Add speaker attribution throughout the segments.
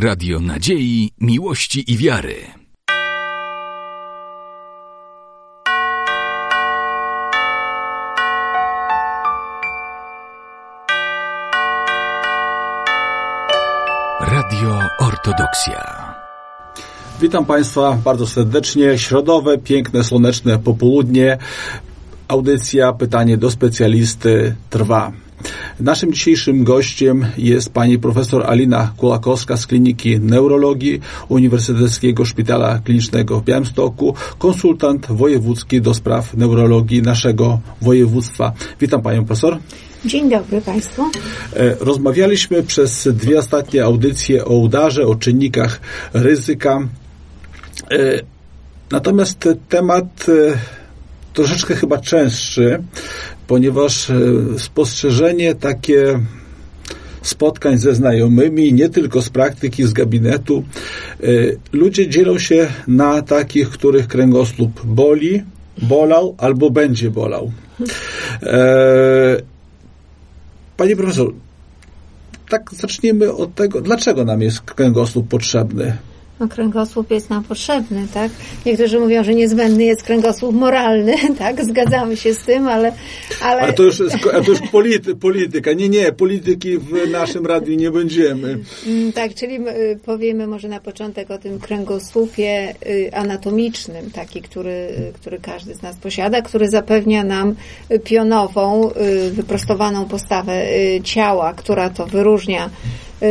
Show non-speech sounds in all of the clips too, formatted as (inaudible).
Speaker 1: Radio Nadziei, Miłości i Wiary. Radio Ortodoksja.
Speaker 2: Witam Państwa bardzo serdecznie. Środowe, piękne, słoneczne popołudnie. Audycja Pytanie do specjalisty trwa. Naszym dzisiejszym gościem jest pani profesor Alina Kulakowska z Kliniki Neurologii Uniwersyteckiego Szpitala Klinicznego w Białymstoku, konsultant wojewódzki do spraw neurologii naszego województwa. Witam panią profesor.
Speaker 3: Dzień dobry Państwu.
Speaker 2: E, rozmawialiśmy przez dwie ostatnie audycje o udarze, o czynnikach ryzyka. E, natomiast temat e, troszeczkę chyba częstszy, ponieważ spostrzeżenie takie spotkań ze znajomymi, nie tylko z praktyki, z gabinetu, ludzie dzielą się na takich, których kręgosłup boli, bolał albo będzie bolał. Panie profesor, tak zacznijmy od tego, dlaczego nam jest kręgosłup potrzebny?
Speaker 3: No, kręgosłup jest nam potrzebny, tak? Niektórzy mówią, że niezbędny jest kręgosłup moralny, (laughs) tak? Zgadzamy się z tym, ale...
Speaker 2: Ale, ale to już, to już polity, polityka. Nie, nie, polityki w naszym radiu nie będziemy.
Speaker 3: Mm, tak, czyli y, powiemy może na początek o tym kręgosłupie y, anatomicznym, taki, który, y, który każdy z nas posiada, który zapewnia nam pionową, wyprostowaną postawę ciała, która to wyróżnia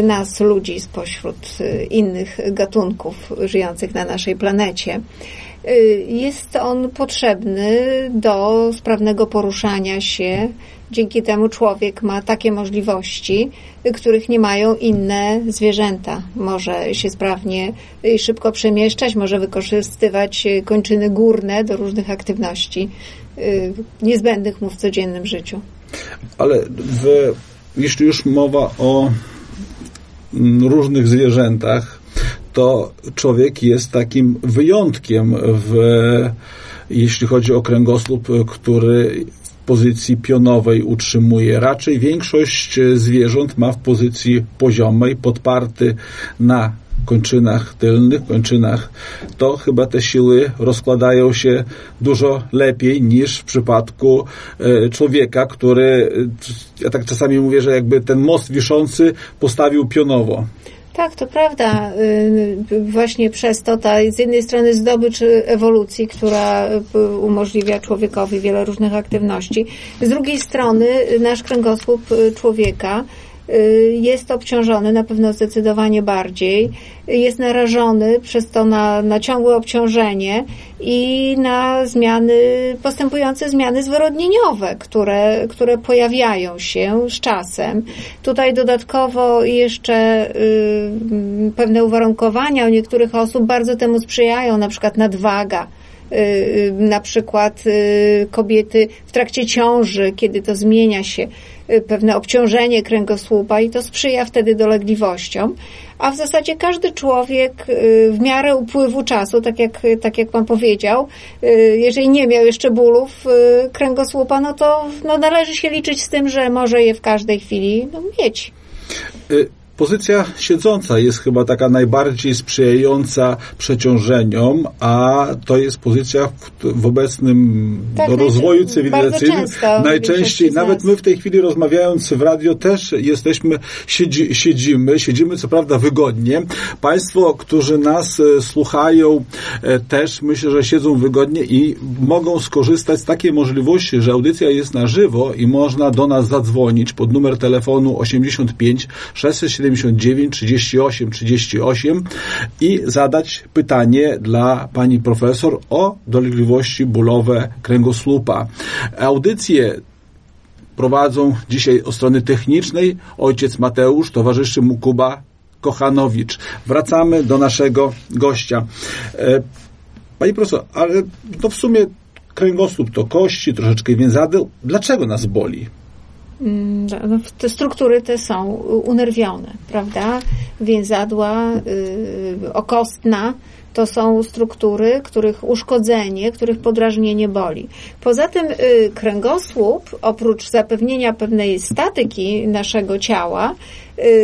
Speaker 3: nas, ludzi, spośród y, innych gatunków żyjących na naszej planecie. Y, jest on potrzebny do sprawnego poruszania się. Dzięki temu człowiek ma takie możliwości, których nie mają inne zwierzęta. Może się sprawnie i szybko przemieszczać, może wykorzystywać kończyny górne do różnych aktywności y, niezbędnych mu w codziennym życiu.
Speaker 2: Ale w, jeśli już mowa o różnych zwierzętach, to człowiek jest takim wyjątkiem w, jeśli chodzi o kręgosłup, który w pozycji pionowej utrzymuje. Raczej większość zwierząt ma w pozycji poziomej, podparty na kończynach tylnych, kończynach, to chyba te siły rozkładają się dużo lepiej niż w przypadku e, człowieka, który, e, ja tak czasami mówię, że jakby ten most wiszący postawił pionowo.
Speaker 3: Tak, to prawda. Y, właśnie przez to ta z jednej strony zdobycz ewolucji, która umożliwia człowiekowi wiele różnych aktywności, z drugiej strony nasz kręgosłup człowieka jest obciążony na pewno zdecydowanie bardziej, jest narażony przez to na, na ciągłe obciążenie i na zmiany, postępujące zmiany zwyrodnieniowe, które, które pojawiają się z czasem. Tutaj dodatkowo jeszcze y, pewne uwarunkowania u niektórych osób bardzo temu sprzyjają, na przykład nadwaga y, y, na przykład kobiety w trakcie ciąży, kiedy to zmienia się Y, pewne obciążenie kręgosłupa i to sprzyja wtedy dolegliwościom. A w zasadzie każdy człowiek y, w miarę upływu czasu, tak jak, tak jak Pan powiedział, y, jeżeli nie miał jeszcze bólów kręgosłupa, no to no należy się liczyć z tym, że może je w każdej chwili no, mieć.
Speaker 2: Pozycja siedząca jest chyba taka najbardziej sprzyjająca przeciążeniom, a to jest pozycja w, w obecnym tak, rozwoju cywilizacyjnym najczęściej, nawet my w tej chwili rozmawiając w radio też jesteśmy, siedzi, siedzimy, siedzimy co prawda wygodnie. Państwo, którzy nas e, słuchają e, też myślę, że siedzą wygodnie i mogą skorzystać z takiej możliwości, że audycja jest na żywo i można do nas zadzwonić pod numer telefonu 85 670 79 38 38 i zadać pytanie dla pani profesor o dolegliwości bólowe kręgosłupa. Audycję prowadzą dzisiaj o strony technicznej ojciec Mateusz, towarzyszy mu Kuba Kochanowicz. Wracamy do naszego gościa. E, pani profesor, ale to w sumie kręgosłup to kości, troszeczkę więzadeł. Dlaczego nas boli?
Speaker 3: Mm, no, te struktury te są unerwione, prawda? Więzadła, yy, okostna, to są struktury, których uszkodzenie, których podrażnienie boli. Poza tym yy, kręgosłup, oprócz zapewnienia pewnej statyki naszego ciała,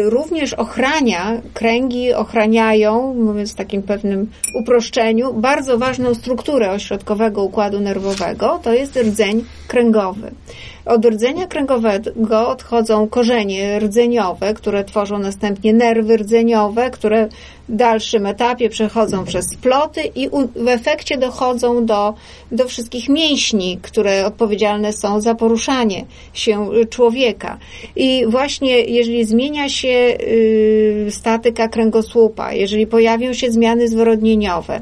Speaker 3: również ochrania, kręgi ochraniają, mówiąc w takim pewnym uproszczeniu, bardzo ważną strukturę ośrodkowego układu nerwowego, to jest rdzeń kręgowy. Od rdzenia kręgowego odchodzą korzenie rdzeniowe, które tworzą następnie nerwy rdzeniowe, które w dalszym etapie przechodzą przez sploty i w efekcie dochodzą do, do wszystkich mięśni, które odpowiedzialne są za poruszanie się człowieka. I właśnie jeżeli zmienia się y, statyka kręgosłupa, jeżeli pojawią się zmiany zwyrodnieniowe,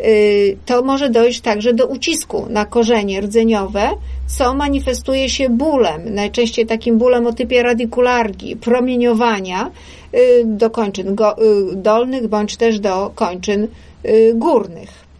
Speaker 3: y, to może dojść także do ucisku na korzenie rdzeniowe, co manifestuje się bólem, najczęściej takim bólem o typie radikulargii, promieniowania y, do kończyn dolnych bądź też do kończyn górnych.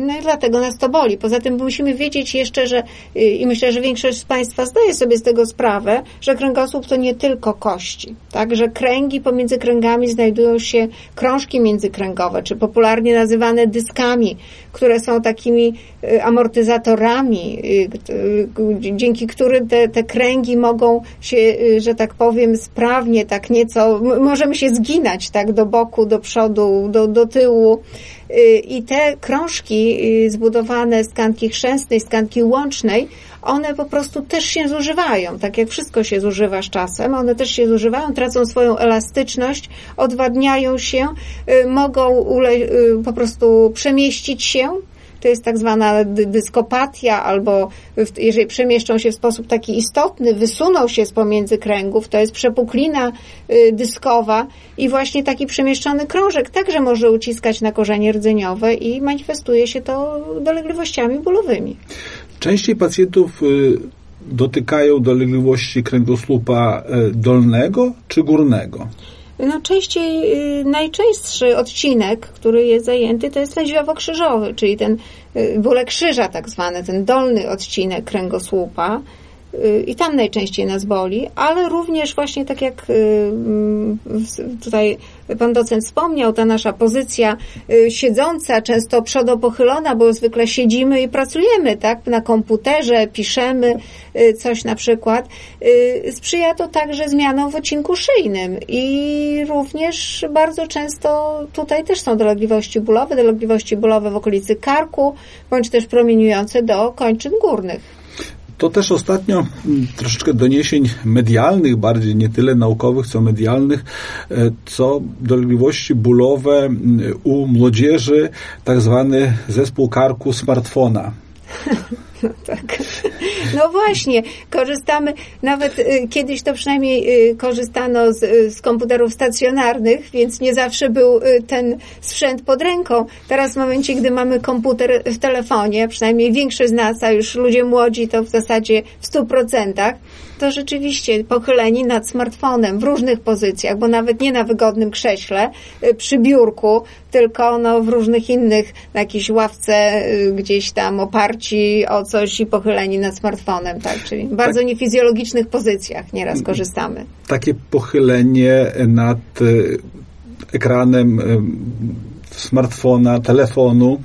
Speaker 3: No i dlatego nas to boli. Poza tym musimy wiedzieć jeszcze, że i myślę, że większość z Państwa zdaje sobie z tego sprawę, że kręgosłup to nie tylko kości. Tak, że kręgi pomiędzy kręgami znajdują się krążki międzykręgowe, czy popularnie nazywane dyskami, które są takimi y, amortyzatorami, y, y, dzięki którym te, te kręgi mogą się, że tak powiem, sprawnie, tak nieco, możemy się zginać, tak, do boku, do przodu, do, do tyłu. I te krążki zbudowane z tkanki chrzęstnej, z tkanki łącznej, one po prostu też się zużywają, tak jak wszystko się zużywa z czasem, one też się zużywają, tracą swoją elastyczność, odwadniają się, y, mogą y, po prostu przemieścić się to jest tak zwana dyskopatia, albo jeżeli przemieszczą się w sposób taki istotny, wysuną się z pomiędzy kręgów, to jest przepuklina y, dyskowa i właśnie taki przemieszczony krążek także może uciskać na korzenie rdzeniowe i manifestuje się to dolegliwościami bólowymi.
Speaker 2: Częściej pacjentów y, dotykają dolegliwości kręgosłupa y, dolnego czy górnego?
Speaker 3: No częściej, y, najczęstszy odcinek, który jest zajęty, to jest ten ziowo-krzyżowy, czyli ten bóle krzyża tak zwany, ten dolny odcinek kręgosłupa. Y, i tam najczęściej nas boli, ale również właśnie tak jak y, mm, tutaj pan docent wspomniał, ta nasza pozycja y, siedząca, często przodopochylona, bo zwykle siedzimy i pracujemy, tak, na komputerze, piszemy coś na przykład, sprzyja to także zmianom w odcinku szyjnym i również bardzo często tutaj też są dolegliwości bólowe, dolegliwości bólowe w okolicy karku, bądź też promieniujące do kończyn górnych.
Speaker 2: To też ostatnio mm, troszeczkę doniesień medialnych, bardziej nie tyle naukowych, co medialnych, e, co dolegliwości bólowe mm, u młodzieży, tak zwany zespół karku smartfona. (laughs)
Speaker 3: No tak. No właśnie, korzystamy, nawet y, kiedyś to przynajmniej y, korzystano z, y, z komputerów stacjonarnych, więc nie zawsze był ten sprzęt pod ręką. Teraz w momencie, gdy mamy komputer w telefonie, przynajmniej większość z nas, a już ludzie młodzi to w zasadzie w stu procentach, to rzeczywiście pochyleni nad smartfonem w różnych pozycjach, bo nawet nie na wygodnym krześle y, przy biurku, tylko no, w różnych innych, na jakiejś ławce y, gdzieś tam oparci o coś i pochyleni nad smartfonem, tak? Czyli w bardzo tak. niefizjologicznych pozycjach nieraz korzystamy.
Speaker 2: Takie pochylenie nad y, ekranem smartfona, telefonu,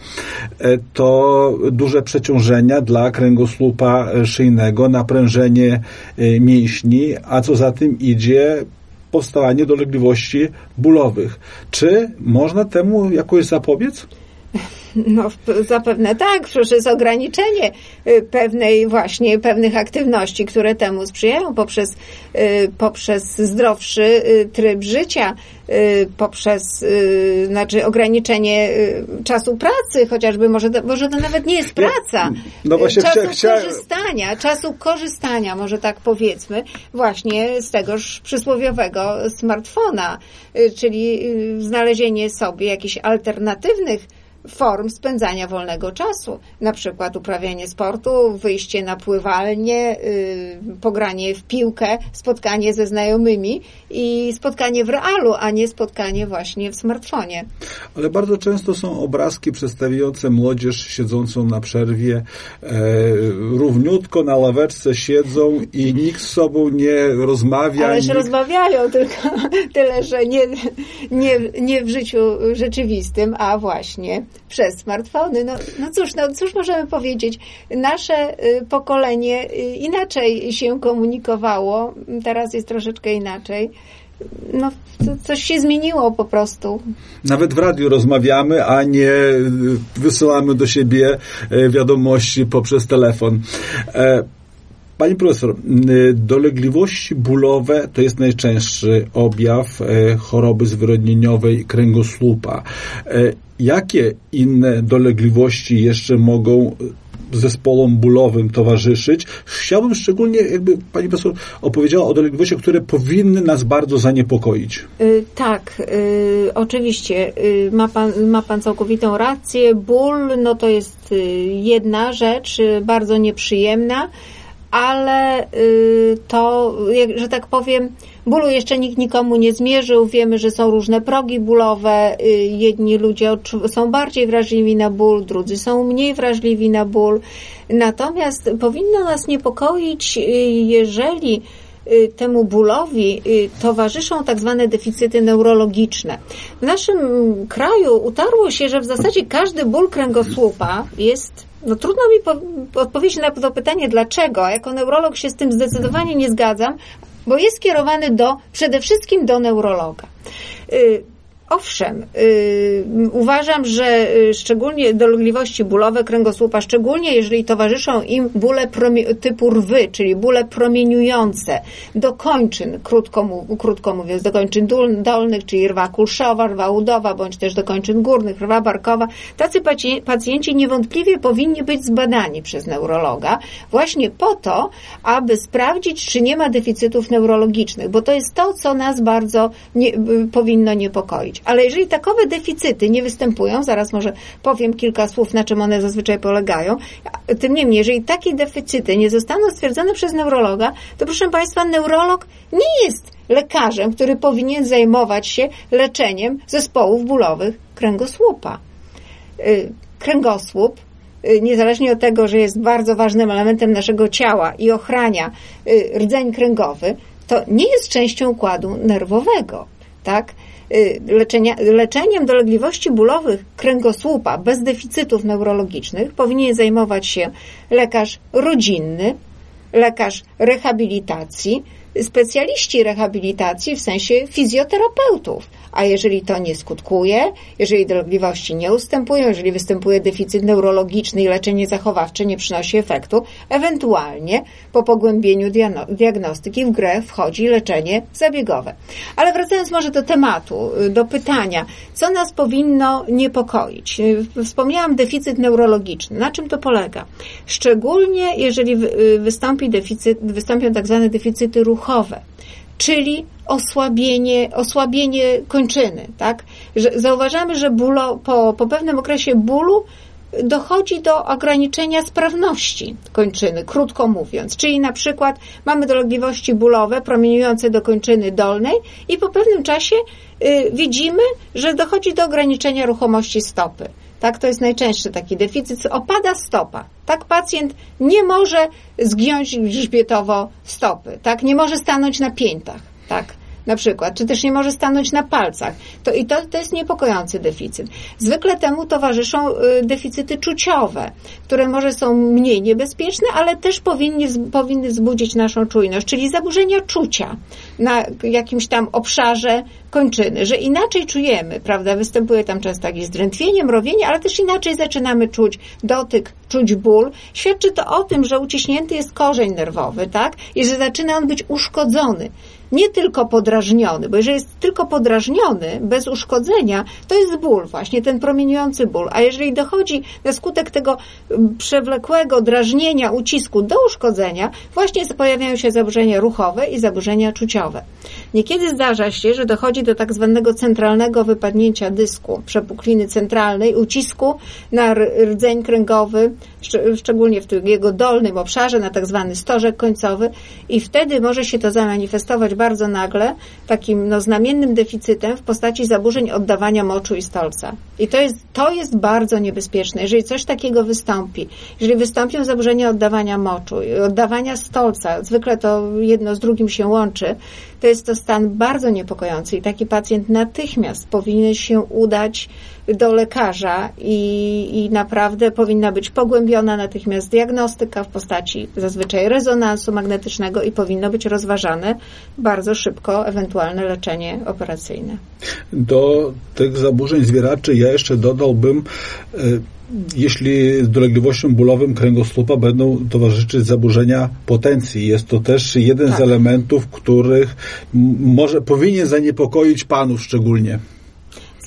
Speaker 2: e, to duże przeciążenia dla kręgosłupa szyjnego, naprężenie e, mięśni, a co za tym idzie powstawanie dolegliwości bólowych. Czy można temu jakoś zapobiec? (laughs)
Speaker 3: No, zapewne tak, przez ograniczenie y, pewnej właśnie, pewnych aktywności, które temu sprzyjają poprzez, y, poprzez zdrowszy y, tryb życia, poprzez znaczy ograniczenie czasu pracy, chociażby może to, może to nawet nie jest praca. No właśnie czasu chcia, korzystania, czasu korzystania, może tak powiedzmy, właśnie z tegoż przysłowiowego smartfona, czyli znalezienie sobie jakichś alternatywnych form spędzania wolnego czasu. Na przykład uprawianie sportu, wyjście na pływalnię, yy, pogranie w piłkę, spotkanie ze znajomymi i spotkanie w realu, a nie spotkanie właśnie w smartfonie.
Speaker 2: Ale bardzo często są obrazki przedstawiające młodzież siedzącą na przerwie, e, równiutko na ławeczce siedzą i nikt z sobą nie rozmawia.
Speaker 3: Ależ
Speaker 2: nikt...
Speaker 3: rozmawiają, tylko (laughs) tyle, że nie, nie, nie w życiu rzeczywistym, a właśnie przez smartfony. No, no cóż, no cóż możemy powiedzieć? Nasze y, pokolenie y, inaczej się komunikowało, teraz jest troszeczkę inaczej. no, coś się zmieniło po prostu.
Speaker 2: Nawet w radiu rozmawiamy, a nie wysyłamy do siebie wiadomości poprzez telefon. Pani profesor, dolegliwości bólowe to jest najczęstszy objaw choroby zwyrodnieniowej kręgosłupa. Jakie inne dolegliwości jeszcze mogą zespołom bólowym towarzyszyć. Chciałbym szczególnie, jakby pani profesor opowiedziała o dolegliwościach, które powinny nas bardzo zaniepokoić.
Speaker 3: Tak, oczywiście. Ma, pan, ma pan całkowitą rację. Ból, no to jest y, jedna rzecz, y, bardzo nieprzyjemna ale y, to, że tak powiem, bólu jeszcze nikt nikomu nie zmierzył. Wiemy, że są różne progi bólowe. Y, jedni ludzie są bardziej wrażliwi na ból, drudzy są mniej wrażliwi na ból. Natomiast powinno nas niepokoić, y, jeżeli temu bólowi towarzyszą tak zwane deficyty neurologiczne. W naszym kraju utarło się, że w zasadzie każdy ból kręgosłupa jest no trudno mi po, odpowiedzieć na to pytanie, dlaczego. Jako neurolog się z tym zdecydowanie nie zgadzam, bo jest skierowany do, przede wszystkim do neurologa. Y, Owszem, yy, uważam, że yy, szczególnie dolegliwości bólowe kręgosłupa, szczególnie jeżeli towarzyszą im bóle typu rwy, czyli bóle promieniujące do kończyn, krótko, krótko mówiąc, do kończyn dolnych, czyli rwa kulszowa, rwa udowa, bądź też do kończyn górnych, rwa barkowa, tacy pacjenci niewątpliwie powinni być zbadani przez neurologa właśnie po to, aby sprawdzić, czy nie ma deficytów neurologicznych, bo to jest to, co nas bardzo nie, powinno niepokoić. Ale jeżeli takowe deficyty nie występują, zaraz może powiem kilka słów, na czym one zazwyczaj polegają, tym niemniej, jeżeli takie deficyty nie zostaną stwierdzone przez neurologa, to proszę Państwa, neurolog nie jest lekarzem, który powinien zajmować się leczeniem zespołów bólowych kręgosłupa. Y, kręgosłup y, niezależnie od tego, że jest bardzo ważnym elementem naszego ciała i ochrania y, rdzeń kręgowy, to nie jest częścią układu nerwowego, tak? Y, leczenia, leczeniem dolegliwości bólowych kręgosłupa bez deficytów neurologicznych powinien zajmować się lekarz rodzinny, lekarz rehabilitacji, specjaliści rehabilitacji w sensie fizjoterapeutów. A jeżeli to nie skutkuje, jeżeli dolegliwości nie ustępują, jeżeli występuje deficyt neurologiczny i leczenie zachowawcze nie przynosi efektu, ewentualnie po pogłębieniu diagnostyki w grę wchodzi leczenie zabiegowe. Ale wracając może do tematu, do pytania, co nas powinno niepokoić? Wspomniałam deficyt neurologiczny. Na czym to polega? Szczególnie jeżeli wystąpi deficyt, wystąpią tak zwane deficyty ruchowe czyli osłabienie, osłabienie kończyny, tak? Że zauważamy, że bólo, po, po pewnym okresie bólu dochodzi do ograniczenia sprawności kończyny, krótko mówiąc. Czyli na przykład mamy dolegliwości bólowe promieniujące do kończyny dolnej i po pewnym czasie y, widzimy, że dochodzi do ograniczenia ruchomości stopy. Tak, to jest najczęstszy taki deficyt. Opada stopa. Tak, pacjent nie może zgiąć grzbietowo stopy. Tak, nie może stanąć na piętach. Tak na przykład, czy też nie może stanąć na palcach. To, I to, to jest niepokojący deficyt. Zwykle temu towarzyszą y, deficyty czuciowe, które może są mniej niebezpieczne, ale też powinni, powinny wzbudzić naszą czujność, czyli zaburzenia czucia na jakimś tam obszarze kończyny, że inaczej czujemy, prawda, występuje tam często jakieś zdrętwienie, mrowienie, ale też inaczej zaczynamy czuć dotyk, czuć ból. Świadczy to o tym, że uciśnięty jest korzeń nerwowy, tak, i że zaczyna on być uszkodzony nie tylko podrażniony, bo jeżeli jest tylko podrażniony, bez uszkodzenia, to jest ból, właśnie ten promieniujący ból. A jeżeli dochodzi na skutek tego mm, przewlekłego drażnienia, ucisku do uszkodzenia, właśnie pojawiają się zaburzenia ruchowe i zaburzenia czuciowe. Niekiedy zdarza się, że dochodzi do tak zwanego centralnego wypadnięcia dysku, przepukliny centralnej, ucisku na rdzeń kręgowy, szczególnie w jego dolnym obszarze, na tak zwany stożek końcowy i wtedy może się to zamanifestować bardzo nagle takim no, znamiennym deficytem w postaci zaburzeń oddawania moczu i stolca. I to jest, to jest bardzo niebezpieczne. Jeżeli coś takiego wystąpi, jeżeli wystąpią zaburzenia oddawania moczu, oddawania stolca, zwykle to jedno z drugim się łączy, to jest to stan bardzo niepokojący i taki pacjent natychmiast powinien się udać do lekarza i, i naprawdę powinna być pogłębiona natychmiast diagnostyka w postaci zazwyczaj rezonansu magnetycznego i powinno być rozważane bardzo szybko ewentualne leczenie operacyjne.
Speaker 2: Do tych zaburzeń zwieraczy ja jeszcze dodałbym e, jeśli dolegliwościom bólowym kręgosłupa będą towarzyszyć zaburzenia potencji. Jest to też jeden tak. z elementów, których może powinien zaniepokoić panów szczególnie.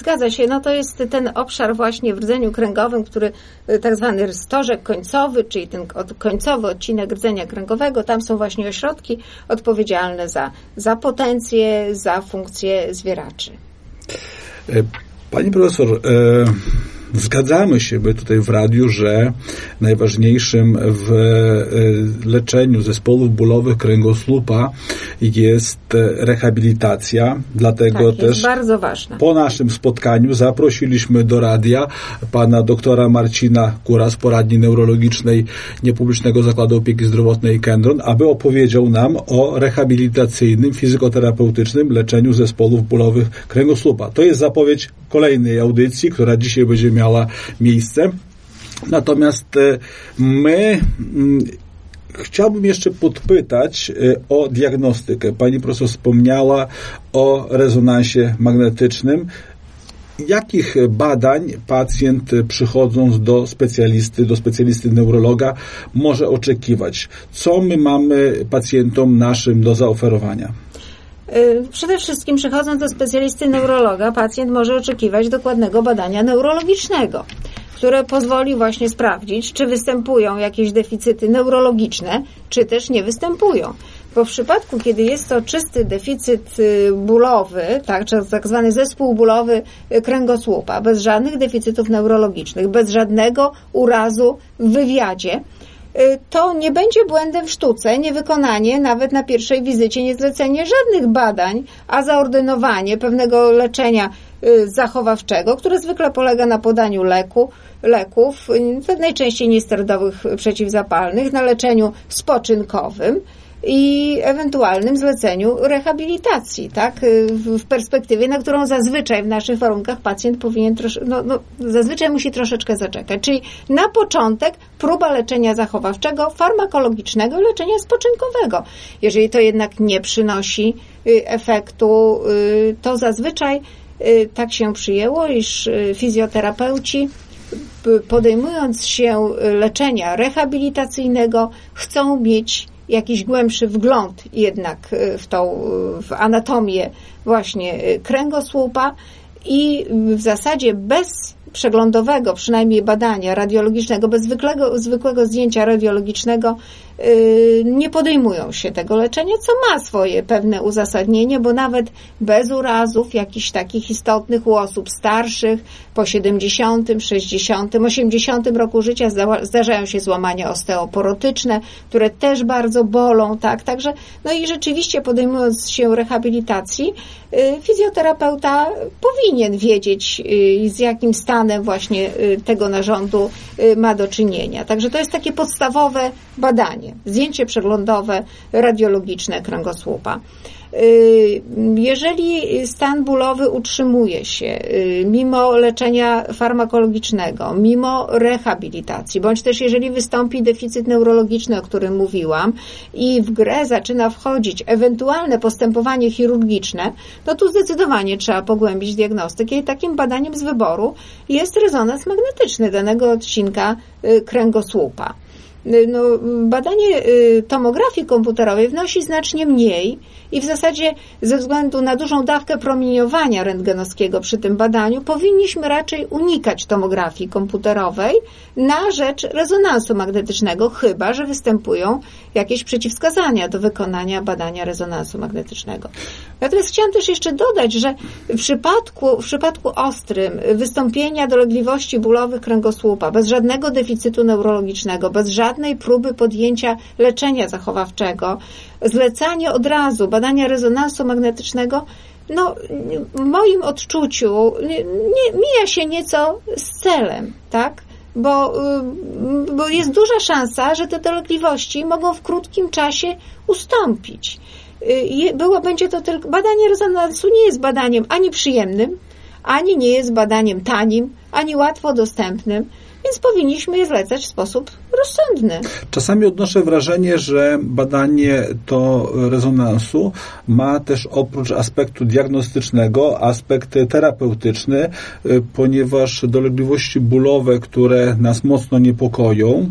Speaker 3: Zgadza się, no to jest ten obszar właśnie w rdzeniu kręgowym, który y, tak zwany stożek końcowy, czyli ten końcowy odcinek rdzenia kręgowego, tam są właśnie ośrodki odpowiedzialne za, za potencję, za funkcję zwieraczy.
Speaker 2: E, pani profesor, e, zgadzamy się my tutaj w radiu, że najważniejszym w e, leczeniu zespołów bólowych kręgosłupa jest rehabilitacja. Dlatego
Speaker 3: tak,
Speaker 2: też
Speaker 3: bardzo ważne.
Speaker 2: po naszym spotkaniu zaprosiliśmy do radia pana doktora Marcina Kura z poradni neurologicznej Niepublicznego Zakładu Opieki Zdrowotnej Kendron, aby opowiedział nam o rehabilitacyjnym, fizykoterapeutycznym leczeniu zespołów bólowych kręgosłupa. To jest zapowiedź kolejnej audycji, która dzisiaj będzie miała miejsce. Natomiast e, my mm, Chciałbym jeszcze podpytać e, o diagnostykę. Pani profesor wspomniała o rezonansie magnetycznym. Jakich badań pacjent przychodząc do specjalisty, do specjalisty neurologa może oczekiwać? Co my mamy pacjentom naszym do zaoferowania?
Speaker 3: Y, przede wszystkim przychodząc do specjalisty neurologa, pacjent może oczekiwać dokładnego badania neurologicznego, które pozwoli właśnie sprawdzić, czy występują jakieś deficyty neurologiczne, czy też nie występują. Bo w przypadku, kiedy jest to czysty deficyt y, bólowy, tak, czy tak zwany zespół bólowy y, kręgosłupa, bez żadnych deficytów neurologicznych, bez żadnego urazu w wywiadzie, to nie będzie błędem w sztuce niewykonanie nawet na pierwszej wizycie, nie zlecenie żadnych badań, a zaordynowanie pewnego leczenia y, zachowawczego, które zwykle polega na podaniu leku, leków, y, najczęściej niesterydowych przeciwzapalnych, na leczeniu spoczynkowym, i ewentualnym zleceniu rehabilitacji, tak? W perspektywie, na którą zazwyczaj w naszych warunkach pacjent powinien trosz, no, no, zazwyczaj musi troszeczkę zaczekać. Czyli na początek próba leczenia zachowawczego, farmakologicznego, leczenia spoczynkowego. Jeżeli to jednak nie przynosi y, efektu, y, to zazwyczaj y, tak się przyjęło, iż fizjoterapeuci podejmując się leczenia rehabilitacyjnego, chcą mieć jakiś głębszy wgląd jednak e, w tą w anatomię właśnie e, kręgosłupa i w zasadzie bez przeglądowego, przynajmniej badania radiologicznego, bez zwykłego, zwykłego zdjęcia radiologicznego Y, nie podejmują się tego leczenia, co ma swoje pewne uzasadnienie, bo nawet bez urazów jakichś takich istotnych u osób starszych po 70, 60, 80 roku życia zdarzają się złamania osteoporotyczne, które też bardzo bolą, tak, także no i rzeczywiście podejmując się rehabilitacji, y, fizjoterapeuta powinien wiedzieć y, z jakim stanem właśnie tego narządu ma do czynienia. Także to jest takie podstawowe badanie zdjęcie przeglądowe radiologiczne kręgosłupa. Y, jeżeli stan bólowy utrzymuje się y, mimo leczenia farmakologicznego, mimo rehabilitacji, bądź też jeżeli wystąpi deficyt neurologiczny, o którym mówiłam, i w grę zaczyna wchodzić ewentualne postępowanie chirurgiczne, no tu zdecydowanie trzeba pogłębić diagnostykę i takim badaniem z wyboru jest rezonans magnetyczny danego odcinka y, kręgosłupa. Y, no, badanie y, tomografii komputerowej wnosi znacznie mniej i w zasadzie ze względu na dużą dawkę promieniowania rentgenowskiego przy tym badaniu powinniśmy raczej unikać tomografii komputerowej na rzecz rezonansu magnetycznego, chyba że występują jakieś przeciwwskazania do wykonania badania rezonansu magnetycznego. Natomiast chciałam też jeszcze dodać, że w przypadku, w przypadku ostrym wystąpienia dolegliwości bólowych kręgosłupa bez żadnego deficytu neurologicznego, bez żadnej próby podjęcia leczenia zachowawczego, zlecanie od razu badania rezonansu magnetycznego no, w moim odczuciu nie, mija się nieco z celem, tak? Bo, y, bo jest duża szansa, że te dolegliwości mogą w krótkim czasie ustąpić. Było, będzie to tylko, badanie rezonansu nie jest badaniem ani przyjemnym, ani nie jest badaniem tanim, ani łatwo dostępnym więc powinniśmy je zlecać w sposób rozsądny.
Speaker 2: Czasami odnoszę wrażenie, że badanie to rezonansu ma też oprócz aspektu diagnostycznego aspekt terapeutyczny, y, ponieważ dolegliwości bólowe, które nas mocno niepokoją,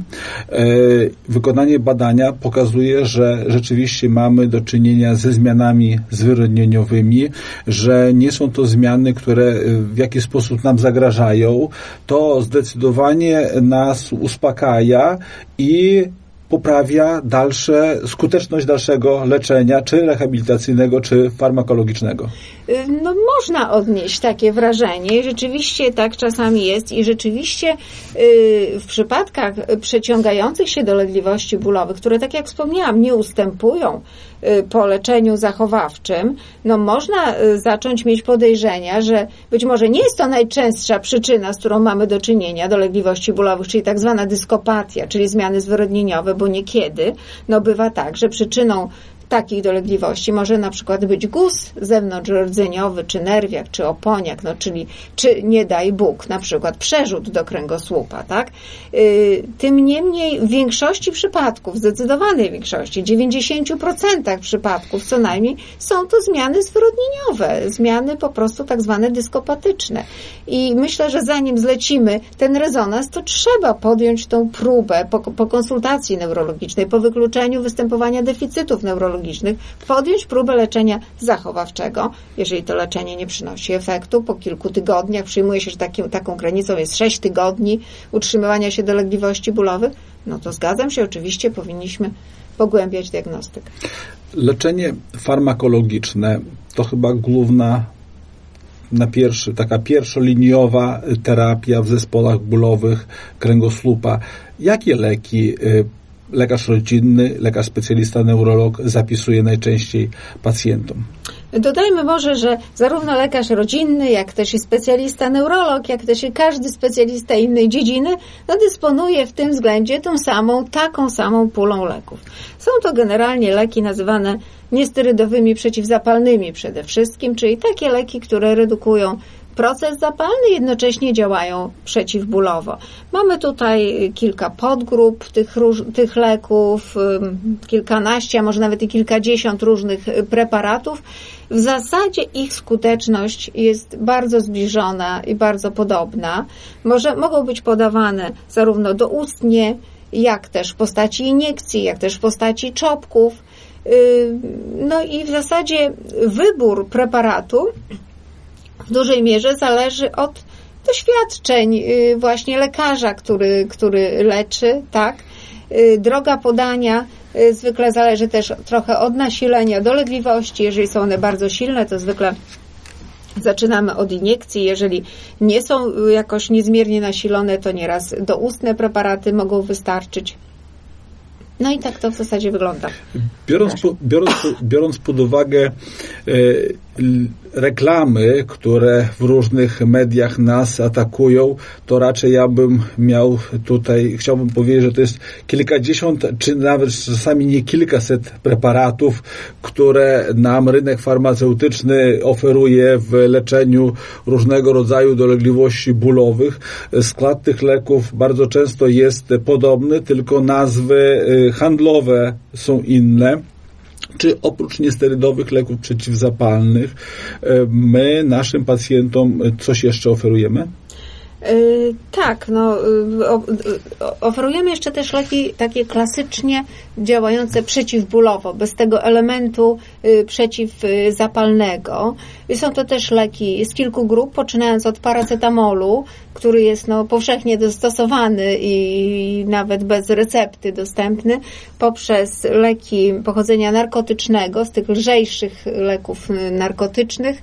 Speaker 2: y, wykonanie badania pokazuje, że rzeczywiście mamy do czynienia ze zmianami zwyrodnieniowymi, że nie są to zmiany, które y, w jakiś sposób nam zagrażają. To zdecydowanie nas uspokaja i poprawia dalsze, skuteczność dalszego leczenia, czy rehabilitacyjnego, czy farmakologicznego.
Speaker 3: Y, no można odnieść takie wrażenie. Rzeczywiście tak czasami jest i rzeczywiście y, w przypadkach przeciągających się dolegliwości bólowych, które tak jak wspomniałam, nie ustępują y, po leczeniu zachowawczym, no można zacząć mieć podejrzenia, że być może nie jest to najczęstsza przyczyna, z którą mamy do czynienia dolegliwości bólowych, czyli tak zwana dyskopatia, czyli zmiany zwyrodnieniowe, bo niekiedy no bywa tak, że przyczyną takich dolegliwości może na przykład być guz zewnątrzrdzeniowy, czy nerwiak, czy oponiak, no czyli, czy nie daj Bóg, na przykład przerzut do kręgosłupa, tak? Y, tym niemniej w większości przypadków, zdecydowanej większości, 90% przypadków co najmniej, są to zmiany zwyrodnieniowe, zmiany po prostu tak zwane dyskopatyczne. I myślę, że zanim zlecimy ten rezonans, to trzeba podjąć tą próbę po, po konsultacji neurologicznej, po wykluczeniu występowania deficytów neurologicznych, neurologicznych, podjąć próbę leczenia zachowawczego. Jeżeli to leczenie nie przynosi efektu, po kilku tygodniach przyjmuje się, że taką granicą jest 6 tygodni utrzymywania się dolegliwości bólowych, no to zgadzam się, oczywiście powinniśmy pogłębiać diagnostykę.
Speaker 2: Leczenie farmakologiczne to chyba główna na pierwszy, taka pierwszoliniowa terapia w zespołach bólowych kręgosłupa. Jakie leki y, lekarz rodzinny, lekarz specjalista neurolog zapisuje najczęściej pacjentom.
Speaker 3: Dodajmy może, że zarówno lekarz rodzinny, jak też i specjalista neurolog, jak też i każdy specjalista innej dziedziny, no dysponuje w tym względzie tą samą, taką samą pulą leków. Są to generalnie leki nazywane niesterydowymi przeciwzapalnymi przede wszystkim, czyli takie leki, które redukują proces zapalny, jednocześnie działają przeciwbólowo. Mamy tutaj kilka podgrup tych, tych leków, kilkanaście, a może nawet i kilkadziesiąt różnych preparatów. W zasadzie ich skuteczność jest bardzo zbliżona i bardzo podobna. Może, mogą być podawane zarówno doustnie, jak też w postaci iniekcji, jak też w postaci czopków. No i w zasadzie wybór preparatu w dużej mierze zależy od doświadczeń y, właśnie lekarza, który, który leczy, tak? Y, droga podania y, zwykle zależy też trochę od nasilenia dolegliwości. Jeżeli są one bardzo silne, to zwykle Zaczynamy od iniekcji. Jeżeli nie są jakoś niezmiernie nasilone, to nieraz doustne preparaty mogą wystarczyć. No i tak to w zasadzie wygląda.
Speaker 2: Biorąc, po, biorąc, biorąc pod uwagę reklamy, które w różnych mediach nas atakują, to raczej ja bym miał tutaj, chciałbym powiedzieć, że to jest kilkadziesiąt, czy nawet czasami nie kilkaset preparatów, które nam rynek farmaceutyczny oferuje w leczeniu różnego rodzaju dolegliwości bólowych. Skład tych leków bardzo często jest podobny, tylko nazwy y, handlowe są inne czy oprócz niesterydowych leków przeciwzapalnych e, my naszym pacjentom coś jeszcze oferujemy?
Speaker 3: Yy, tak, no, yy, oferujemy jeszcze też leki takie klasycznie działające przeciwbólowo, bez tego elementu przeciwzapalnego. Są to też leki z kilku grup, poczynając od paracetamolu, który jest no, powszechnie dostosowany i nawet bez recepty dostępny, poprzez leki pochodzenia narkotycznego, z tych lżejszych leków narkotycznych,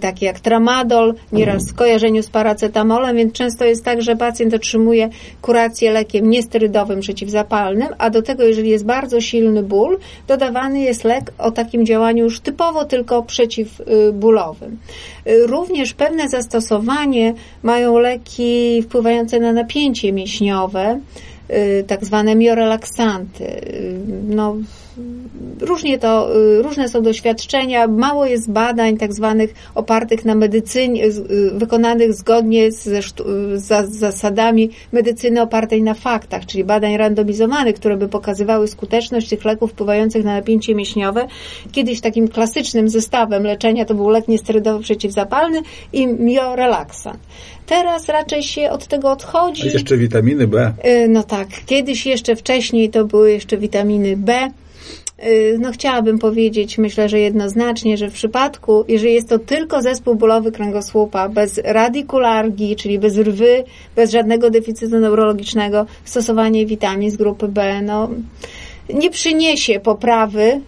Speaker 3: takie jak tramadol, nieraz w skojarzeniu z paracetamolem, więc często jest tak, że pacjent otrzymuje kurację lekiem niesterydowym przeciwzapalnym, a do tego, jeżeli jest bardzo silny ból, dodawany jest lek o takim działaniu już typowo tylko przeciwbólowym. Również pewne zastosowanie mają leki wpływające na napięcie mięśniowe, tak zwane miorelaksanty. No, różnie to, y, różne są doświadczenia, mało jest badań tak zwanych opartych na medycynie, wykonanych zgodnie ze, z zasadami medycyny opartej na faktach, czyli badań randomizowanych, które by pokazywały skuteczność tych leków wpływających na napięcie mięśniowe. Kiedyś takim klasycznym zestawem leczenia to był lek niesterydowy przeciwzapalny i miorelaksant. Teraz raczej się od tego odchodzi.
Speaker 2: A jeszcze witaminy B.
Speaker 3: Y, no tak, kiedyś jeszcze wcześniej to były jeszcze witaminy B. Y, no chciałabym powiedzieć, myślę, że jednoznacznie, że w przypadku, jeżeli jest to tylko zespół bólowy kręgosłupa, bez radikulargii, czyli bez rwy, bez żadnego deficytu neurologicznego, stosowanie witamin z grupy B, no nie przyniesie poprawy,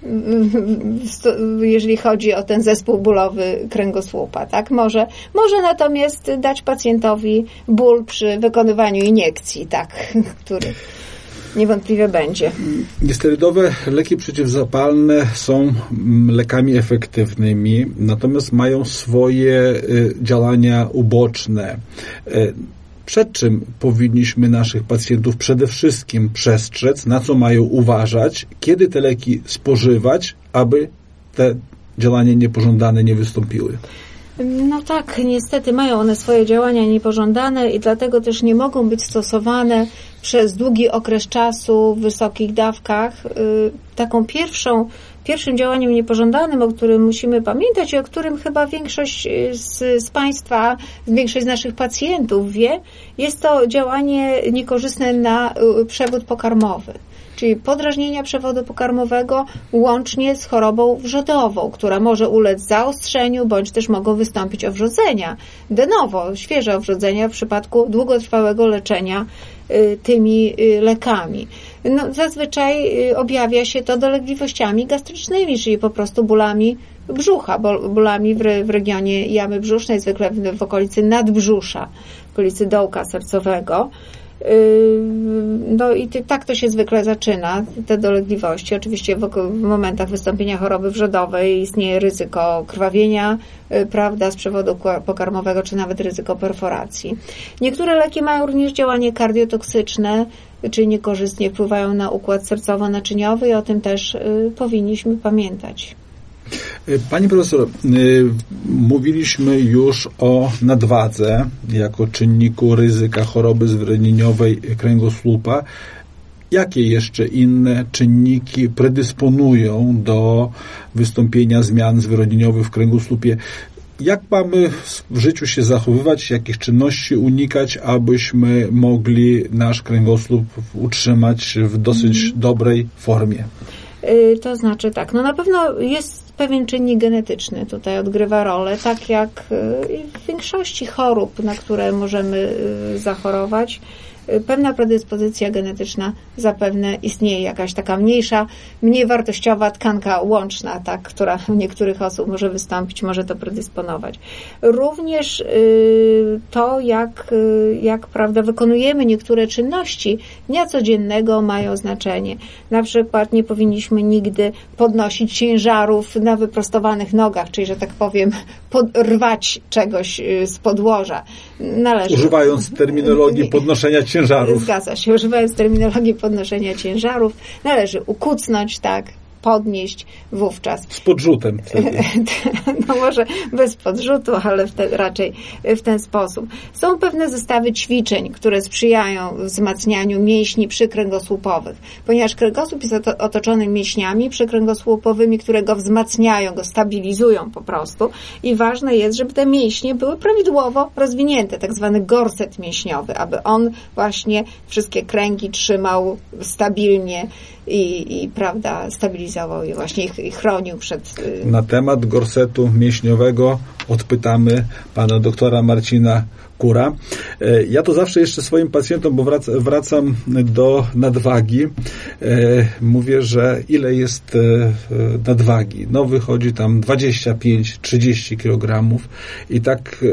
Speaker 3: jeżeli chodzi o ten zespół bólowy kręgosłupa, tak? Może, może natomiast dać pacjentowi ból przy wykonywaniu iniekcji, tak, (laughs) niewątpliwie będzie.
Speaker 2: Niesterydowe leki przeciwzapalne są lekami efektywnymi, natomiast mają swoje y, działania uboczne. Y, przed czym powinniśmy naszych pacjentów przede wszystkim przestrzec, na co mają uważać, kiedy te leki spożywać, aby te działania niepożądane nie wystąpiły.
Speaker 3: No tak, niestety mają one swoje działania niepożądane i dlatego też nie mogą być stosowane przez długi okres czasu w wysokich dawkach. Y, taką pierwszą pierwszym działaniem niepożądanym, o którym musimy pamiętać i o którym chyba większość z, z Państwa, większość z naszych pacjentów wie, jest to działanie niekorzystne na y, przewód pokarmowy czyli podrażnienia przewodu pokarmowego łącznie z chorobą wrzodową, która może ulec zaostrzeniu, bądź też mogą wystąpić owrzodzenia. De novo, świeże owrzodzenia w przypadku długotrwałego leczenia y, tymi lekami no, zazwyczaj y, objawia się to dolegliwościami gastrycznymi, czyli po prostu bólami brzucha, bólami w, w regionie jamy brzusznej, zwykle w, w okolicy nadbrzusza, w okolicy dołka sercowego. Y, no i tak to się zwykle zaczyna, te dolegliwości. Oczywiście w, momentach wystąpienia choroby wrzodowej istnieje ryzyko krwawienia, y, prawda, z przewodu pokarmowego, czy nawet ryzyko perforacji. Niektóre leki mają również działanie kardiotoksyczne, czyli niekorzystnie wpływają na układ sercowo-naczyniowy i o tym też y, powinniśmy pamiętać.
Speaker 2: Pani profesor, y, mówiliśmy już o nadwadze jako czynniku ryzyka choroby zwrenieniowej kręgosłupa. Jakie jeszcze inne czynniki predysponują do wystąpienia zmian zwyrodnieniowych w kręgosłupie? Jak mamy w życiu się zachowywać, jakich czynności unikać, abyśmy mogli nasz kręgosłup utrzymać w dosyć mhm. dobrej formie?
Speaker 3: Y, to znaczy tak, no na pewno jest pewien czynnik genetyczny tutaj odgrywa rolę, tak jak y, w większości chorób, na które możemy y, zachorować pewna predyspozycja genetyczna zapewne istnieje, jakaś taka mniejsza, mniej wartościowa tkanka łączna, tak, która u niektórych osób może wystąpić, może to predysponować. Również y, to, jak, y, jak prawda, wykonujemy niektóre czynności dnia codziennego mają znaczenie. Na przykład nie powinniśmy nigdy podnosić ciężarów na wyprostowanych nogach, czyli, że tak powiem, podrwać czegoś y, z podłoża.
Speaker 2: Należy... Używając terminologii podnoszenia ciężarów ciężarów.
Speaker 3: Zgadza się, używając terminologii podnoszenia ciężarów, należy ukucnąć, tak, podnieść wówczas.
Speaker 2: Z podrzutem. (laughs)
Speaker 3: No może bez podrzutu, ale w te, raczej w ten sposób. Są pewne zestawy ćwiczeń, które sprzyjają wzmacnianiu mięśni przykręgosłupowych, ponieważ kręgosłup jest otoczony mięśniami przykręgosłupowymi, które go wzmacniają, go stabilizują po prostu i ważne jest, żeby te mięśnie były prawidłowo rozwinięte, tak zwany gorset mięśniowy, aby on właśnie wszystkie kręgi trzymał stabilnie i, i prawda, stabilizował je właśnie i chronił przed...
Speaker 2: Y, Na temat gorsetu mięśniowego odpytamy pana doktora Marcina Kura. E, ja to zawsze jeszcze swoim pacjentom, bo wracam do nadwagi, e, mówię, że ile jest e, nadwagi. No wychodzi tam 25-30 kg i tak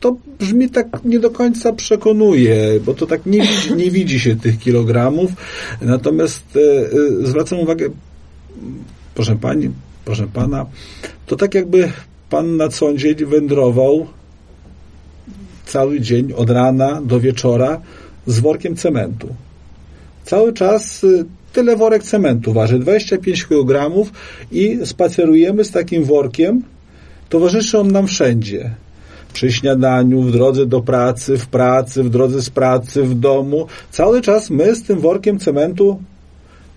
Speaker 2: to brzmi tak nie do końca przekonuje, bo to tak nie nie widzi się tych kilogramów. Natomiast e, zwracam uwagę, proszę pani, proszę pana, to tak jakby pan na co dzień wędrował cały dzień od rana do wieczora z workiem cementu. Cały czas e, tyle worek cementu waży, 25 kg i spacerujemy z takim workiem, towarzyszy on nam wszędzie. Przy śniadaniu, w drodze do pracy, w pracy, w drodze z pracy, w domu. Cały czas my z tym workiem cementu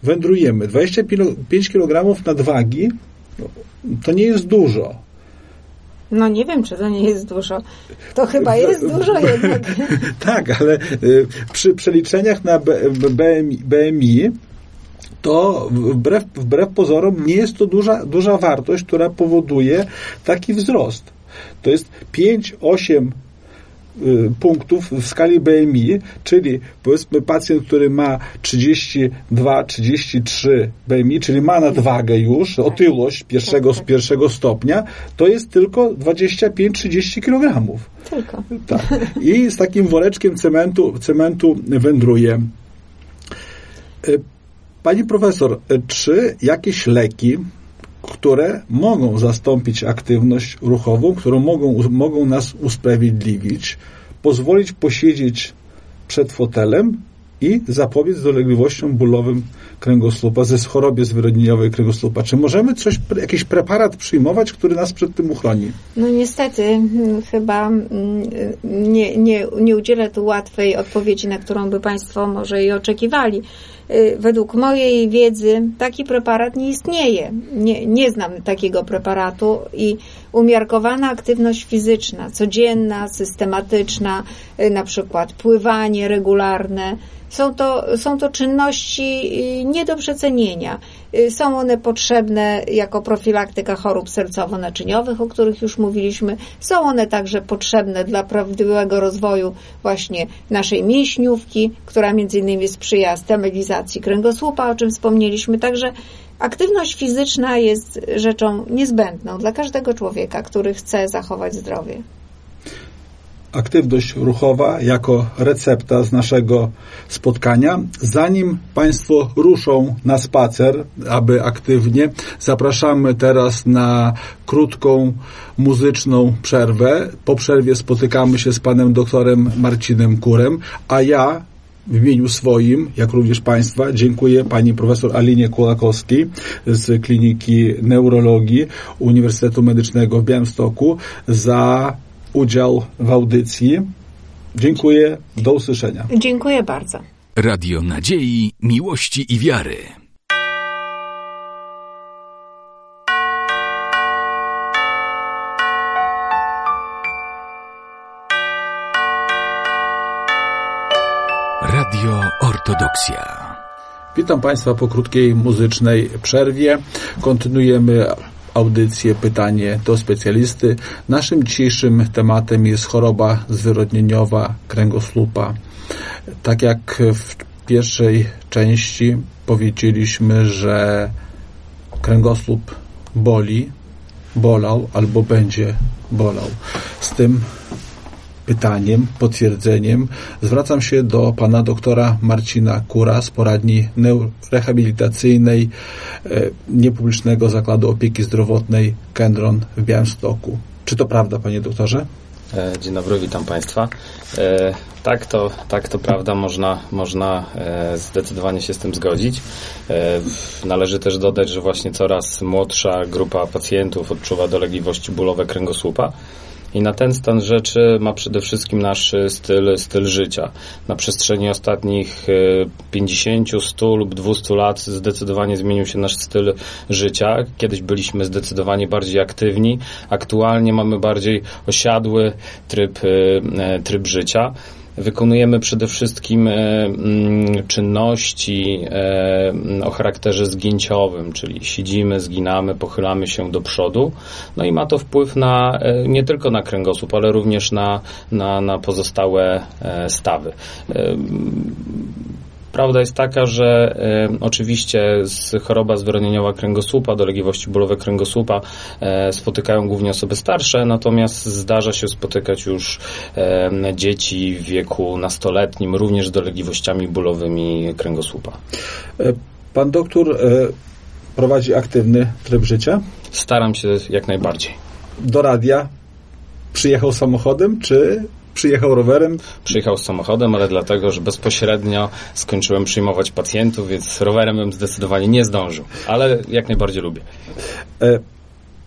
Speaker 2: wędrujemy. 25 kg nadwagi to nie jest dużo.
Speaker 3: No nie wiem, czy to nie jest dużo. To chyba jest dużo jednak. (laughs)
Speaker 2: tak, ale y, przy przeliczeniach na BMI, to wbrew, wbrew pozorom nie jest to duża, duża wartość, która powoduje taki wzrost. To jest 5-8 y, punktów w skali BMI, czyli powiedzmy pacjent, który ma 32-33 BMI, czyli ma nadwagę już, tak. otyłość pierwszego, tak, tak. pierwszego stopnia, to jest tylko 25-30 kg.
Speaker 3: Tylko.
Speaker 2: Tak. I z takim woreczkiem cementu, cementu wędruje. Y, pani profesor, czy jakieś leki które mogą zastąpić aktywność ruchową, które mogą, mogą nas usprawiedliwić, pozwolić posiedzieć przed fotelem i zapobiec dolegliwościom bólowym kręgosłupa, ze chorobie zwyrodnieniowej kręgosłupa. Czy możemy coś, jakiś preparat przyjmować, który nas przed tym uchroni?
Speaker 3: No niestety, chyba nie, nie, nie udzielę tu łatwej odpowiedzi, na którą by Państwo może i oczekiwali. Y, według mojej wiedzy taki preparat nie istnieje. Nie, nie znam takiego preparatu i umiarkowana aktywność fizyczna, codzienna, systematyczna, y, na przykład pływanie regularne, są to, są to czynności y, nie do przecenienia. Y, są one potrzebne jako profilaktyka chorób sercowo-naczyniowych, o których już mówiliśmy. Są one także potrzebne dla prawidłowego rozwoju właśnie naszej mięśniówki, która między innymi sprzyja stabilizacji kręgosłupa, o czym wspomnieliśmy. Także aktywność fizyczna jest rzeczą niezbędną dla każdego człowieka, który chce zachować zdrowie
Speaker 2: aktywność ruchowa jako recepta z naszego spotkania. Zanim Państwo ruszą na spacer, aby aktywnie, zapraszamy teraz na krótką muzyczną przerwę. Po przerwie spotykamy się z panem doktorem Marcinem Kurem, a ja w imieniu swoim, jak również Państwa, dziękuję pani profesor Alinie Kulakowskiej z Kliniki Neurologii Uniwersytetu Medycznego w Białymstoku za udział w audycji. Dziękuję, do usłyszenia.
Speaker 3: Dziękuję bardzo.
Speaker 1: Radio Nadziei, Miłości i Wiary. Radio Ortodoksja.
Speaker 2: Witam Państwa po krótkiej muzycznej przerwie. Kontynuujemy audycję Pytanie do specjalisty. Naszym dzisiejszym tematem jest choroba zwyrodnieniowa kręgosłupa. Tak jak w pierwszej części powiedzieliśmy, że kręgosłup boli, bolał albo będzie bolał. Z tym pytaniem, potwierdzeniem zwracam się do pana doktora Marcina Kura z poradni rehabilitacyjnej e, niepublicznego Zakładu Opieki Zdrowotnej Kendron w Białymstoku. Czy to prawda, panie doktorze?
Speaker 4: E, dzień dobry, witam Państwa. E, tak, to, tak, to prawda, można, można zdecydowanie się z tym zgodzić. Należy też dodać, że właśnie coraz młodsza grupa pacjentów odczuwa dolegliwości bólowe kręgosłupa. I na ten stan rzeczy ma przede wszystkim nasz styl, styl życia. Na przestrzeni ostatnich 50, e, 100 lub 200 lat zdecydowanie zmienił się nasz styl życia. Kiedyś byliśmy zdecydowanie bardziej aktywni, aktualnie mamy bardziej osiadły tryb, e, tryb życia. Wykonujemy przede wszystkim e, mm, czynności e, o charakterze zgięciowym, czyli siedzimy, zginamy, pochylamy się do przodu. No i ma to wpływ na, e, nie tylko na kręgosłup, ale również na, na, na pozostałe stawy. Prawda jest taka, że oczywiście z choroba zwyrodnieniowa kręgosłupa, dolegliwości bólowe kręgosłupa e, spotykają głównie osoby starsze, natomiast zdarza się spotykać już dzieci w wieku nastoletnim, również z dolegliwościami bólowymi kręgosłupa.
Speaker 2: E, pan doktor e, prowadzi aktywny tryb życia?
Speaker 4: Staram się jak najbardziej.
Speaker 2: Do radia przyjechał samochodem, czy Przyjechał rowerem?
Speaker 4: Przyjechał samochodem, ale dlatego, że bezpośrednio skończyłem przyjmować pacjentów, więc rowerem bym zdecydowanie nie zdążył, ale jak najbardziej lubię.
Speaker 2: E,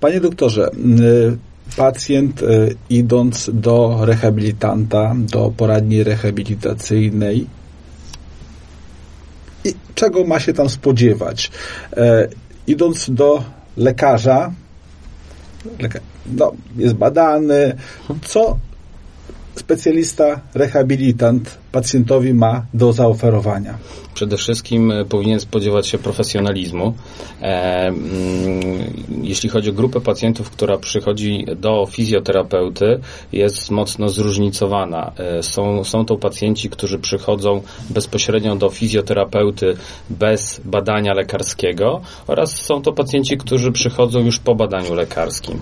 Speaker 2: panie doktorze, pacjent e, idąc do rehabilitanta, do poradni rehabilitacyjnej, czego ma się tam spodziewać? E, idąc do lekarza, no, jest badany, co specjalista, rehabilitant pacjentowi ma do zaoferowania?
Speaker 4: Przede wszystkim e, powinien spodziewać się profesjonalizmu. E, mm, jeśli chodzi o grupę pacjentów, która przychodzi do fizjoterapeuty, jest mocno zróżnicowana. E, są, są to pacjenci, którzy przychodzą bezpośrednio do fizjoterapeuty bez badania lekarskiego oraz są to pacjenci, którzy przychodzą już po badaniu lekarskim.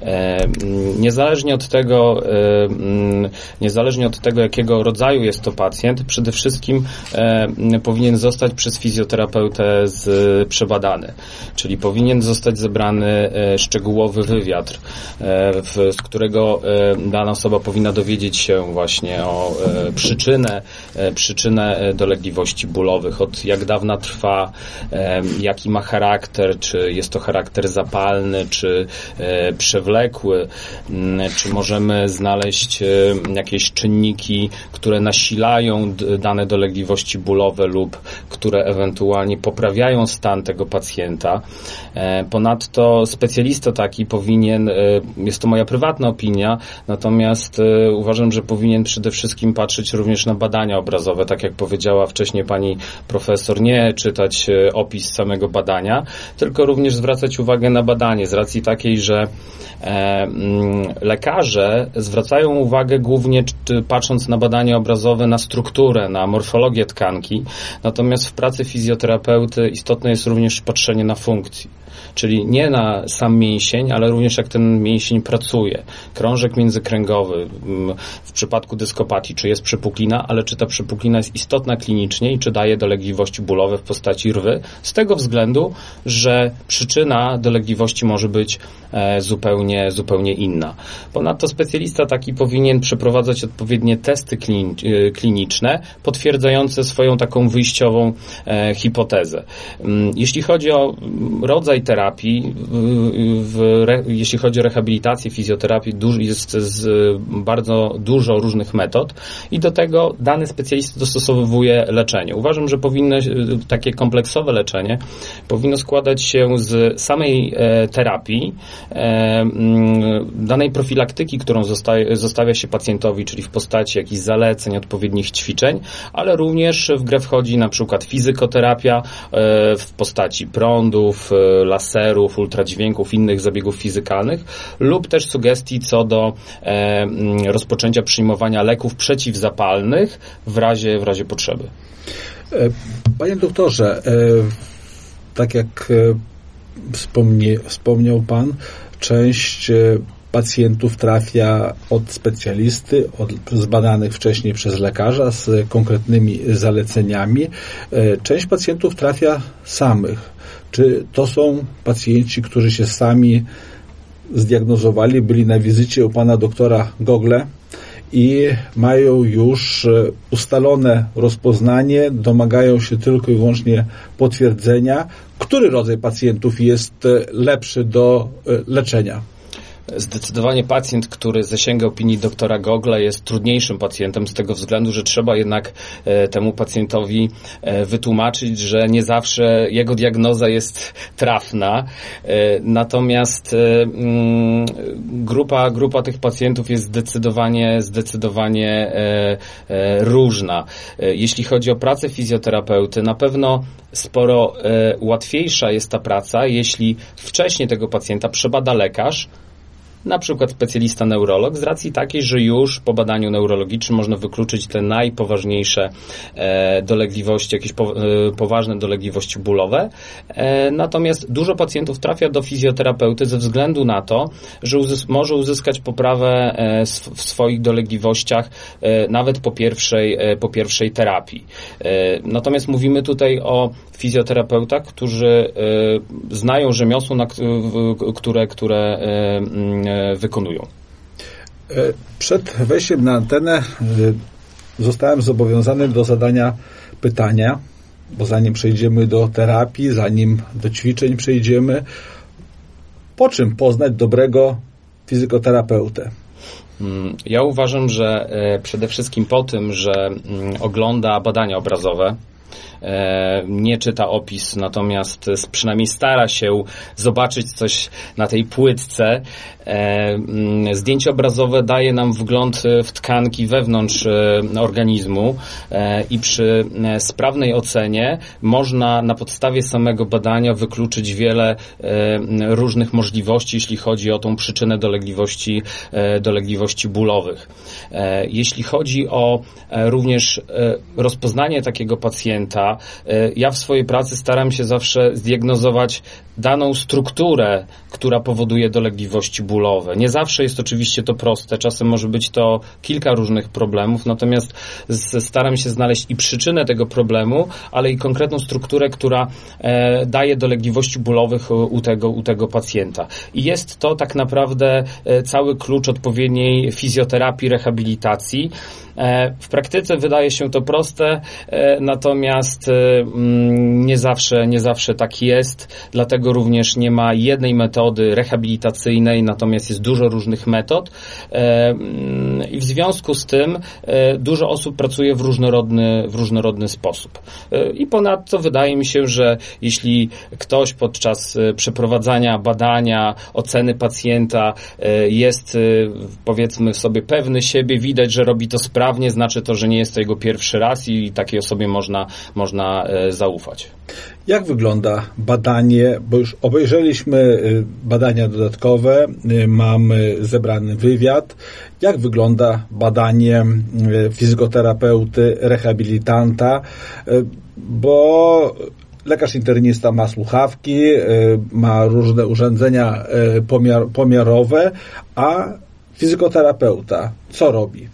Speaker 4: Mm, niezależnie od tego, mm, niezależnie od tego, jakiego rodzaju jest to pacjent, przede wszystkim powinien zostać przez fizjoterapeutę z, przebadany, czyli powinien zostać zebrany e, szczegółowy wywiad, e, w, z którego e, dana osoba powinna dowiedzieć się właśnie o przyczynę, przyczynę dolegliwości bólowych, od jak dawna trwa, jaki ma charakter, czy jest to charakter zapalny, czy przewlekły, czy możemy znaleźć jakieś czynniki, które nasilają dane dolegliwości bólowe lub lub które ewentualnie poprawiają stan tego pacjenta. E, ponadto specjalista taki powinien, e, jest to moja prywatna opinia, natomiast e, uważam, że powinien przede wszystkim patrzeć również na badania obrazowe, tak jak powiedziała wcześniej pani profesor, nie czytać opis samego badania, tylko również zwracać uwagę na badanie z racji takiej, że mm, lekarze zwracają uwagę głównie patrząc na badania obrazowe na strukturę, na morfologię tkanki, Natomiast w pracy fizjoterapeuty istotne jest również patrzenie na funkcję czyli nie na sam mięsień, ale również jak ten mięsień pracuje. Krążek międzykręgowy, mm, w przypadku dyskopatii, czy jest przypuklina, ale czy ta przypuklina jest istotna klinicznie i czy daje dolegliwości bólowe w postaci rwy, z tego względu, że przyczyna dolegliwości może być e, zupełnie, zupełnie inna. Ponadto specjalista taki powinien przeprowadzać odpowiednie testy e, kliniczne, potwierdzające swoją taką wyjściową e, hipotezę. Mm, jeśli chodzi o rodzaj terapii, w, jeśli chodzi o rehabilitację, fizjoterapię, jest bardzo dużo różnych metod i do tego dany specjalista dostosowuje leczenie. Uważam, że powinno takie kompleksowe leczenie powinno składać się z samej e, terapii, e, danej profilaktyki, którą zostaje, zostawia się pacjentowi, czyli w postaci jakichś zaleceń, odpowiednich ćwiczeń, ale również w grę wchodzi na przykład fizykoterapia e, w postaci prądów, laserów, ultradźwięków, innych zabiegów fizykalnych lub też sugestii co do e, mm, rozpoczęcia przyjmowania leków przeciwzapalnych w razie, w razie potrzeby.
Speaker 2: E, panie doktorze, e, tak jak wspomnie, wspomniał Pan, część pacjentów trafia od specjalisty, od zbadanych wcześniej przez lekarza z konkretnymi zaleceniami. Część pacjentów trafia samych czy to są pacjenci, którzy się sami zdiagnozowali, byli na wizycie u pana doktora Gogle i mają już e, ustalone rozpoznanie, domagają się tylko i wyłącznie potwierdzenia, który rodzaj pacjentów jest e, lepszy do e, leczenia?
Speaker 4: Zdecydowanie pacjent, który zasięga opinii doktora Gogla jest trudniejszym pacjentem z tego względu, że trzeba jednak e, temu pacjentowi e, wytłumaczyć, że nie zawsze jego diagnoza jest trafna. E, natomiast mm, grupa, grupa tych pacjentów jest zdecydowanie, zdecydowanie różna. Jeśli chodzi o pracę fizjoterapeuty, na pewno sporo łatwiejsza jest ta praca, jeśli wcześniej tego pacjenta przebada lekarz, na przykład specjalista neurolog, z racji takiej, że już po badaniu neurologicznym można wykluczyć te najpoważniejsze e, dolegliwości, jakieś e, poważne dolegliwości bólowe. E, natomiast dużo pacjentów trafia do fizjoterapeuty ze względu na to, że uzys może uzyskać poprawę w swoich dolegliwościach nawet po pierwszej, po pierwszej terapii. Natomiast mówimy tutaj o fizjoterapeutach, którzy znają rzemiosło, na, które, które wykonują.
Speaker 2: E, Przed wejściem na antenę zostałem zobowiązany do zadania pytania, bo zanim przejdziemy do terapii, zanim do ćwiczeń przejdziemy, po czym poznać dobrego fizykoterapeutę?
Speaker 4: Mm, ja uważam, że e, przede wszystkim po tym, że mm, ogląda badania obrazowe, E, nie czyta opis, natomiast przynajmniej stara się zobaczyć coś na tej płytce. E, mm, zdjęcie obrazowe daje nam wgląd w tkanki wewnątrz e, organizmu i przy sprawnej ocenie można na podstawie samego badania wykluczyć wiele różnych możliwości, jeśli chodzi o tą przyczynę dolegliwości, dolegliwości bólowych. Jeśli chodzi o również rozpoznanie takiego pacjenta, E, ja w swojej pracy staram się zawsze zdiagnozować daną strukturę, która powoduje dolegliwości bólowe. Nie zawsze jest oczywiście to proste, czasem może być to kilka różnych problemów, natomiast staram się znaleźć i przyczynę tego problemu, ale i konkretną strukturę, która e, daje dolegliwości bólowych u tego, u tego pacjenta. I jest to tak naprawdę e, cały klucz odpowiedniej fizjoterapii, rehabilitacji. W praktyce wydaje się to proste, e, natomiast e, mm, nie zawsze, nie zawsze tak jest, dlatego również nie ma jednej metody rehabilitacyjnej, natomiast jest dużo różnych metod mm, i w związku z tym dużo osób pracuje w różnorodny, w różnorodny sposób. I ponadto wydaje mi się, że jeśli ktoś podczas przeprowadzania badania, oceny pacjenta jest powiedzmy sobie pewny siebie, widać, że robi to sprawnie, znaczy to, że nie jest to jego pierwszy raz i takiej osobie można, można e, zaufać.
Speaker 2: Jak wygląda badanie, bo już obejrzeliśmy e, badania dodatkowe, e, mamy zebrany wywiad. Jak wygląda badanie fizykoterapeuty, rehabilitanta, bo lekarz internista ma słuchawki, ma różne urządzenia pomiar, pomiarowe, a fizykoterapeuta co robi?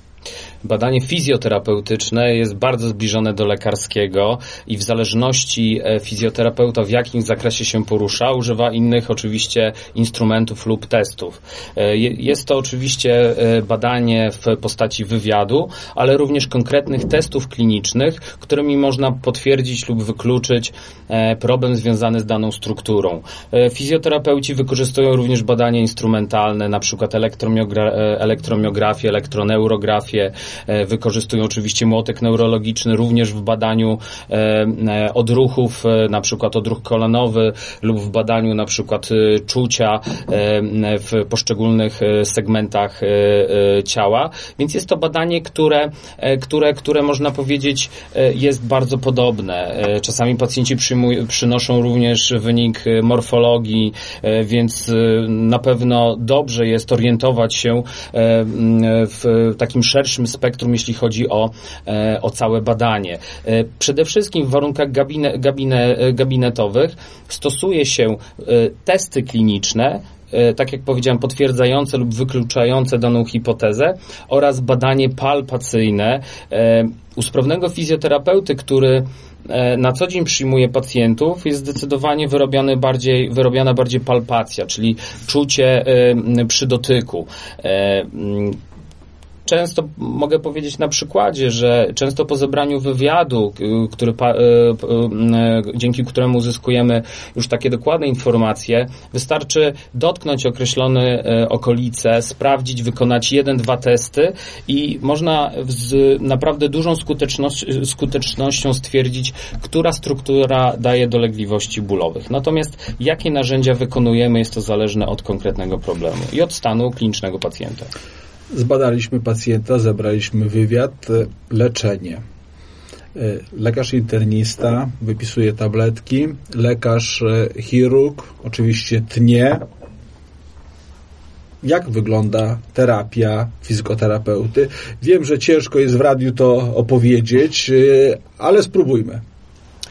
Speaker 4: Badanie fizjoterapeutyczne jest bardzo zbliżone do lekarskiego i w zależności e, fizjoterapeuta w jakim zakresie się porusza, używa innych oczywiście instrumentów lub testów. E, jest to oczywiście e, badanie w postaci wywiadu, ale również konkretnych testów klinicznych, którymi można potwierdzić lub wykluczyć problem związany z daną strukturą. Fizjoterapeuci wykorzystują również badania instrumentalne, na przykład elektromiografię, elektroneurografię, E, wykorzystują oczywiście młotek neurologiczny również w badaniu e, e, odruchów, na przykład odruch kolanowy lub w badaniu na przykład czucia w poszczególnych segmentach ciała. Więc jest to badanie, które, które, które można powiedzieć jest bardzo podobne. Czasami pacjenci przynoszą również wynik morfologii, więc na pewno dobrze jest orientować się w takim szerszym spektrum, jeśli chodzi o, e, o całe badanie. E, przede wszystkim w warunkach gabine, gabine, e, gabinetowych stosuje się testy kliniczne, tak jak powiedziałem, potwierdzające lub wykluczające daną hipotezę oraz badanie palpacyjne u sprawnego fizjoterapeuty, który na co dzień przyjmuje pacjentów, jest zdecydowanie wyrobiony bardziej, wyrobiona bardziej palpacja, czyli czucie przy dotyku często mogę powiedzieć na przykładzie, że często po zebraniu wywiadu, który, e, e, dzięki któremu uzyskujemy już takie dokładne informacje, wystarczy dotknąć określone okolice, sprawdzić, wykonać jeden, dwa testy i można z naprawdę dużą skuteczność, skutecznością stwierdzić, która struktura daje dolegliwości bólowych. Natomiast jakie narzędzia wykonujemy, jest to zależne od konkretnego problemu i od stanu klinicznego pacjenta.
Speaker 2: Zbadaliśmy pacjenta, zebraliśmy wywiad, e, leczenie. E, lekarz internista wypisuje tabletki, lekarz e, chirurg oczywiście tnie. Jak wygląda terapia fizykoterapeuty? Wiem, że ciężko jest w radiu to opowiedzieć, ale spróbujmy.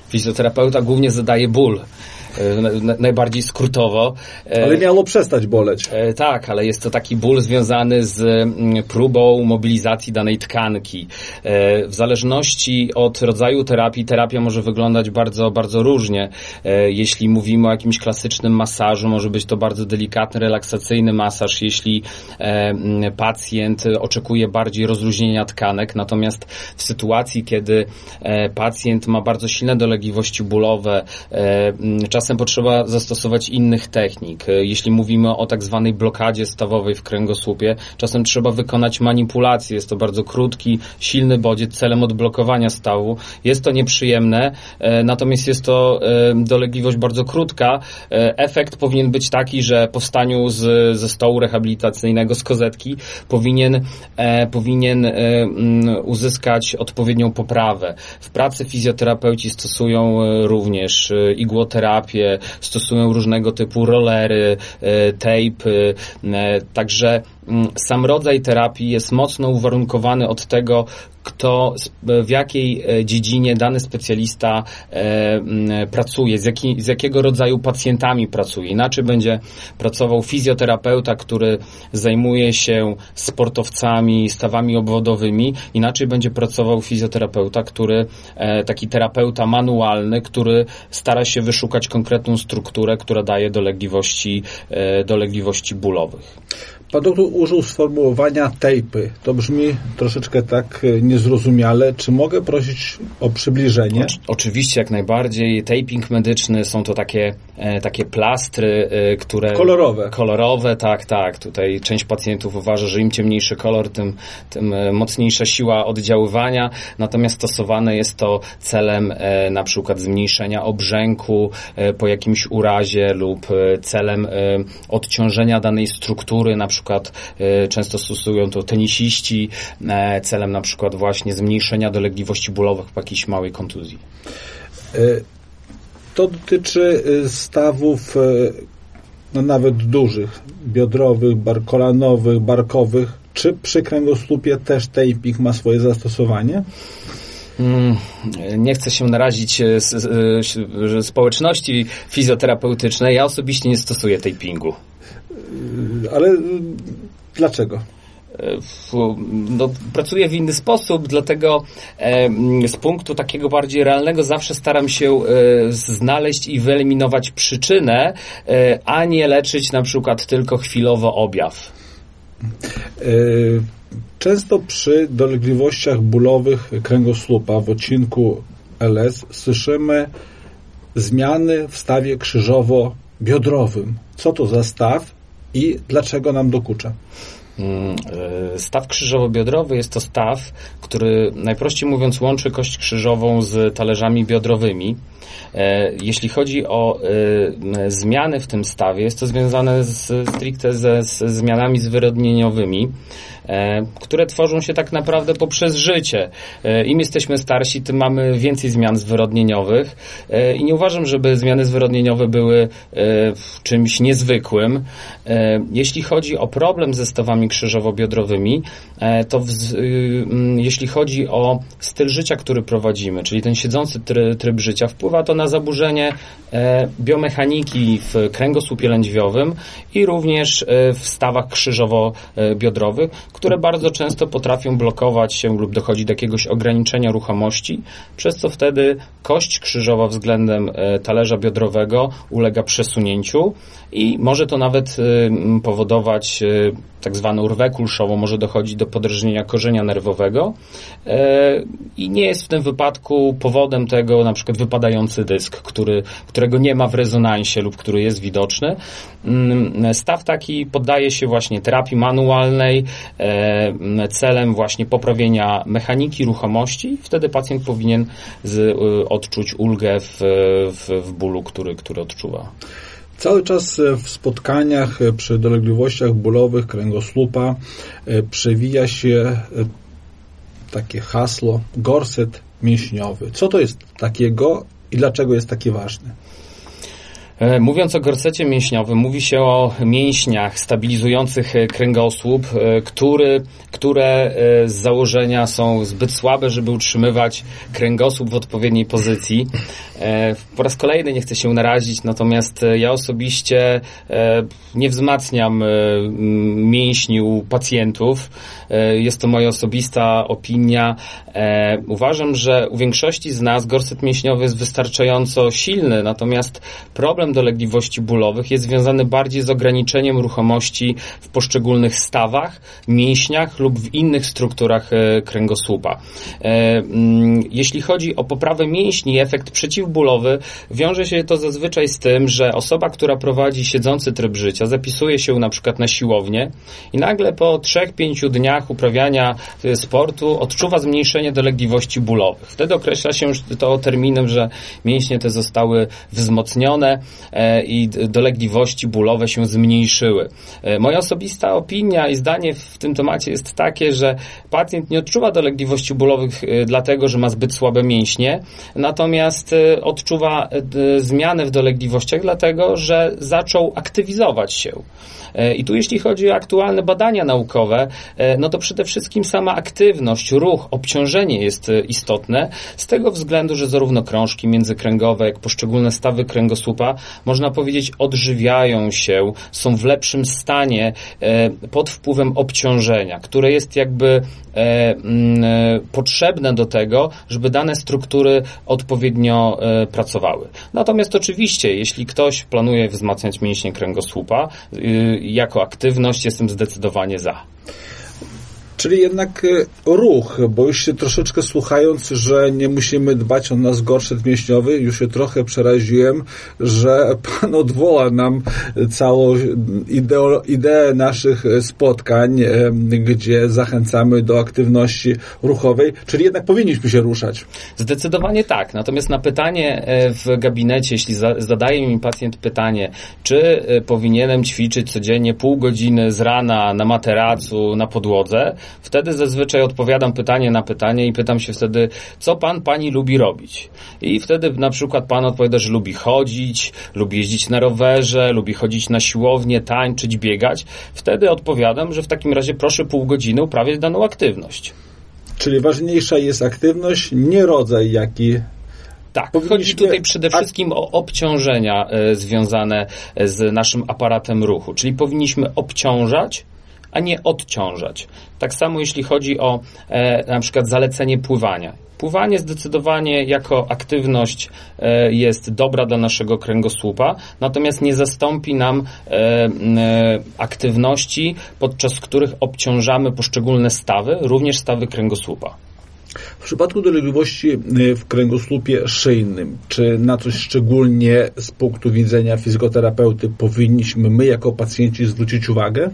Speaker 4: Fizjoterapeuta głównie zadaje ból najbardziej skrótowo.
Speaker 2: Ale miało przestać boleć.
Speaker 4: Tak, ale jest to taki ból związany z mm, próbą mobilizacji danej tkanki. W zależności od rodzaju terapii, terapia może wyglądać bardzo, bardzo różnie. Jeśli mówimy o jakimś klasycznym masażu, może być to bardzo delikatny, relaksacyjny masaż, jeśli mm, pacjent oczekuje bardziej rozluźnienia tkanek, natomiast w sytuacji, kiedy e, pacjent ma bardzo silne dolegliwości bólowe, e, czasem potrzeba zastosować innych technik. E, jeśli mówimy o tak zwanej blokadzie stawowej w kręgosłupie, czasem trzeba wykonać manipulację. Jest to bardzo krótki, silny bodziec celem odblokowania stawu. Jest to nieprzyjemne, natomiast jest to dolegliwość bardzo krótka. Efekt powinien być taki, że po wstaniu z, ze stołu rehabilitacyjnego, z kozetki, powinien, powinien uzyskać odpowiednią poprawę. W pracy fizjoterapeuci stosują e, również e, stosują różnego typu rollery, e, tape, także mm, sam rodzaj terapii jest mocno uwarunkowany od tego, kto, w jakiej e, dziedzinie dany specjalista e, pracuje, z, jaki, z jakiego rodzaju pacjentami pracuje. Inaczej będzie pracował fizjoterapeuta, który zajmuje się sportowcami, stawami obwodowymi, inaczej będzie pracował fizjoterapeuta, który, e, taki terapeuta manualny, który stara się wyszukać konkretną strukturę, która daje dolegliwości, dolegliwości bólowych.
Speaker 2: Pan doktor użył sformułowania tejpy. To brzmi troszeczkę tak e, niezrozumiale. Czy mogę prosić o przybliżenie?
Speaker 4: oczywiście, jak najbardziej. Taping medyczny są to takie, e, takie plastry, e, które...
Speaker 2: Kolorowe.
Speaker 4: Kolorowe, tak, tak. Tutaj część pacjentów uważa, że im ciemniejszy kolor, tym, tym mocniejsza siła oddziaływania. Natomiast stosowane jest to celem na przykład zmniejszenia obrzęku po jakimś urazie lub celem odciążenia danej struktury, na przykład przykład y, często stosują to tenisiści e, celem na przykład właśnie zmniejszenia dolegliwości bólowych po jakiejś małej kontuzji.
Speaker 2: E, to dotyczy stawów e, no nawet dużych, biodrowych, bar kolanowych, barkowych. Czy przy kręgosłupie też taping ma swoje zastosowanie?
Speaker 4: Mm, nie chcę się narazić społeczności fizjoterapeutycznej. Ja osobiście nie stosuję tapingu.
Speaker 2: Y, ale y, dlaczego?
Speaker 4: No, pracuję w inny sposób, dlatego z punktu takiego bardziej realnego zawsze staram się e, znaleźć i wyeliminować przyczynę, a nie leczyć na przykład tylko chwilowo objaw.
Speaker 2: Często przy dolegliwościach bólowych kręgosłupa w odcinku LS słyszymy zmiany w stawie krzyżowo-biodrowym. Co to za staw i dlaczego nam dokucza?
Speaker 4: Mm, e, staw krzyżowo-biodrowy jest to staw, który najprościej mówiąc łączy kość krzyżową z talerzami biodrowymi. E, jeśli chodzi o e, zmiany w tym stawie, jest to związane z, stricte ze, z zmianami zwyrodnieniowymi. E, które tworzą się tak naprawdę poprzez życie. E, Im jesteśmy starsi, tym mamy więcej zmian zwyrodnieniowych e, i nie uważam, żeby zmiany zwyrodnieniowe były czymś niezwykłym. Jeśli chodzi o problem ze stawami krzyżowo-biodrowymi, to w, jeśli chodzi o styl życia, który prowadzimy, czyli ten siedzący tryb życia, wpływa to na zaburzenie biomechaniki w kręgosłupie lędźwiowym i również w stawach krzyżowo-biodrowych, które bardzo często potrafią blokować się lub dochodzi do jakiegoś ograniczenia ruchomości, przez co wtedy kość krzyżowa względem e, talerza biodrowego ulega przesunięciu i może to nawet e, powodować e, tak zwaną rwę kulszową, może dochodzić do podrażnienia korzenia nerwowego i nie jest w tym wypadku powodem tego na przykład wypadający dysk, który, którego nie ma w rezonansie lub który jest widoczny. Mm, staw taki poddaje się właśnie terapii manualnej, E, celem właśnie poprawienia mechaniki ruchomości. Wtedy pacjent powinien z, e, odczuć ulgę w, w, w bólu, który, który odczuwa.
Speaker 2: Cały czas w spotkaniach przy dolegliwościach bólowych kręgosłupa e, przewija się takie hasło gorset mięśniowy. Co to jest takiego i dlaczego jest taki ważny?
Speaker 4: E, mówiąc o gorsecie mięśniowym, mówi się o mięśniach stabilizujących e, kręgosłup, e, który, które z założenia są zbyt słabe, żeby utrzymywać kręgosłup w odpowiedniej pozycji. Po raz kolejny nie chcę się narazić, natomiast ja osobiście nie wzmacniam mięśni u pacjentów. Jest to moja osobista opinia. Uważam, że u większości z nas gorset mięśniowy jest wystarczająco silny, natomiast problem problem dolegliwości bólowych jest związany bardziej z ograniczeniem ruchomości w poszczególnych stawach, mięśniach lub w innych strukturach e, kręgosłupa. E, mm, jeśli chodzi o poprawę mięśni, efekt przeciwbólowy wiąże się to zazwyczaj z tym, że osoba, która prowadzi siedzący tryb życia, zapisuje się na przykład na siłownię i nagle po 3-5 dniach uprawiania e, sportu odczuwa zmniejszenie dolegliwości bólowych. Wtedy określa się to terminem, że mięśnie te zostały wzmocnione, i dolegliwości bólowe się zmniejszyły. E, moja osobista opinia i zdanie w tym temacie jest takie, że pacjent nie odczuwa dolegliwości bólowych e, dlatego, że ma zbyt słabe mięśnie, natomiast odczuwa zmianę w dolegliwościach dlatego, że zaczął aktywizować się. E, I tu jeśli chodzi o aktualne badania naukowe, e, no to przede wszystkim sama aktywność, ruch, obciążenie jest e, istotne z tego względu, że zarówno krążki międzykręgowe, jak poszczególne stawy kręgosłupa, można powiedzieć, odżywiają się, są w lepszym stanie pod wpływem obciążenia, które jest jakby potrzebne do tego, żeby dane struktury odpowiednio pracowały. Natomiast oczywiście, jeśli ktoś planuje wzmacniać mięśnie kręgosłupa, y, jako aktywność jestem zdecydowanie za.
Speaker 2: Czyli jednak e, ruch, bo już się troszeczkę słuchając, że nie musimy dbać o nas gorszet mięśniowy, już się trochę przeraziłem, że Pan odwoła nam całą ideo, ideę naszych spotkań, e, gdzie zachęcamy do aktywności ruchowej, czyli jednak powinniśmy się ruszać.
Speaker 4: Zdecydowanie tak. Natomiast na pytanie e, w gabinecie, jeśli zadaje mi pacjent pytanie, czy powinienem ćwiczyć codziennie pół godziny z rana na materacu, na podłodze, Wtedy zazwyczaj odpowiadam pytanie na pytanie i pytam się wtedy, co pan, pani lubi robić? I wtedy na przykład pan odpowiada, że lubi chodzić, lubi jeździć na rowerze, lubi chodzić na siłownię, tańczyć, biegać. Wtedy odpowiadam, że w takim razie proszę pół godziny uprawiać daną aktywność.
Speaker 2: Czyli ważniejsza jest aktywność, nie rodzaj, jaki
Speaker 4: tak, Powinniśmy... chodzi tutaj przede wszystkim o obciążenia e, związane z naszym aparatem ruchu, czyli powinniśmy obciążać a nie odciążać. Tak samo jeśli chodzi o e, na przykład zalecenie pływania. Pływanie zdecydowanie jako aktywność e, jest dobra dla naszego kręgosłupa, natomiast nie zastąpi nam e, e, aktywności, podczas których obciążamy poszczególne stawy, również stawy kręgosłupa.
Speaker 2: W przypadku dolegliwości w kręgosłupie szyjnym, czy na coś szczególnie z punktu widzenia fizjoterapeuty powinniśmy my jako pacjenci zwrócić uwagę?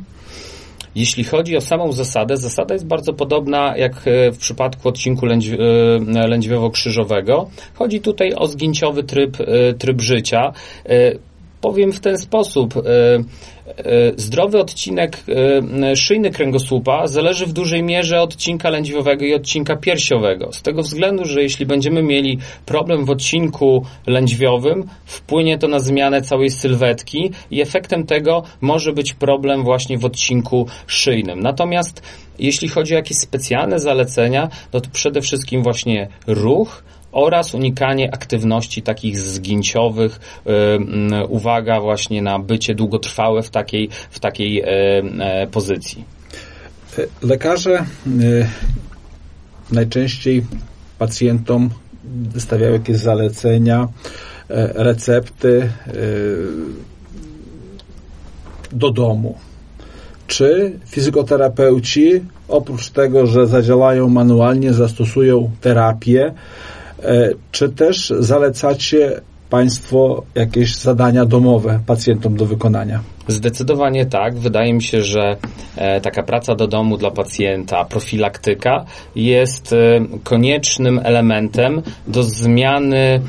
Speaker 4: Jeśli chodzi o samą zasadę, zasada jest bardzo podobna jak e, w przypadku odcinku lędź, e, lędźwiowo-krzyżowego. Chodzi tutaj o zgięciowy tryb, e, tryb życia. Powiem w ten sposób. Zdrowy odcinek szyjny kręgosłupa zależy w dużej mierze od odcinka lędźwiowego i odcinka piersiowego. Z tego względu, że jeśli będziemy mieli problem w odcinku lędźwiowym, wpłynie to na zmianę całej sylwetki i efektem tego może być problem właśnie w odcinku szyjnym. Natomiast jeśli chodzi o jakieś specjalne zalecenia, no to przede wszystkim właśnie ruch, oraz unikanie aktywności takich zgięciowych, uwaga właśnie na bycie długotrwałe w takiej, w takiej e, e, pozycji.
Speaker 2: Lekarze najczęściej pacjentom wystawiają jakieś zalecenia, recepty do domu. Czy fizykoterapeuci oprócz tego, że zadziałają manualnie, zastosują terapię, czy też zalecacie Państwo jakieś zadania domowe pacjentom do wykonania?
Speaker 4: Zdecydowanie tak. Wydaje mi się, że e, taka praca do domu dla pacjenta, profilaktyka jest e, koniecznym elementem do zmiany e,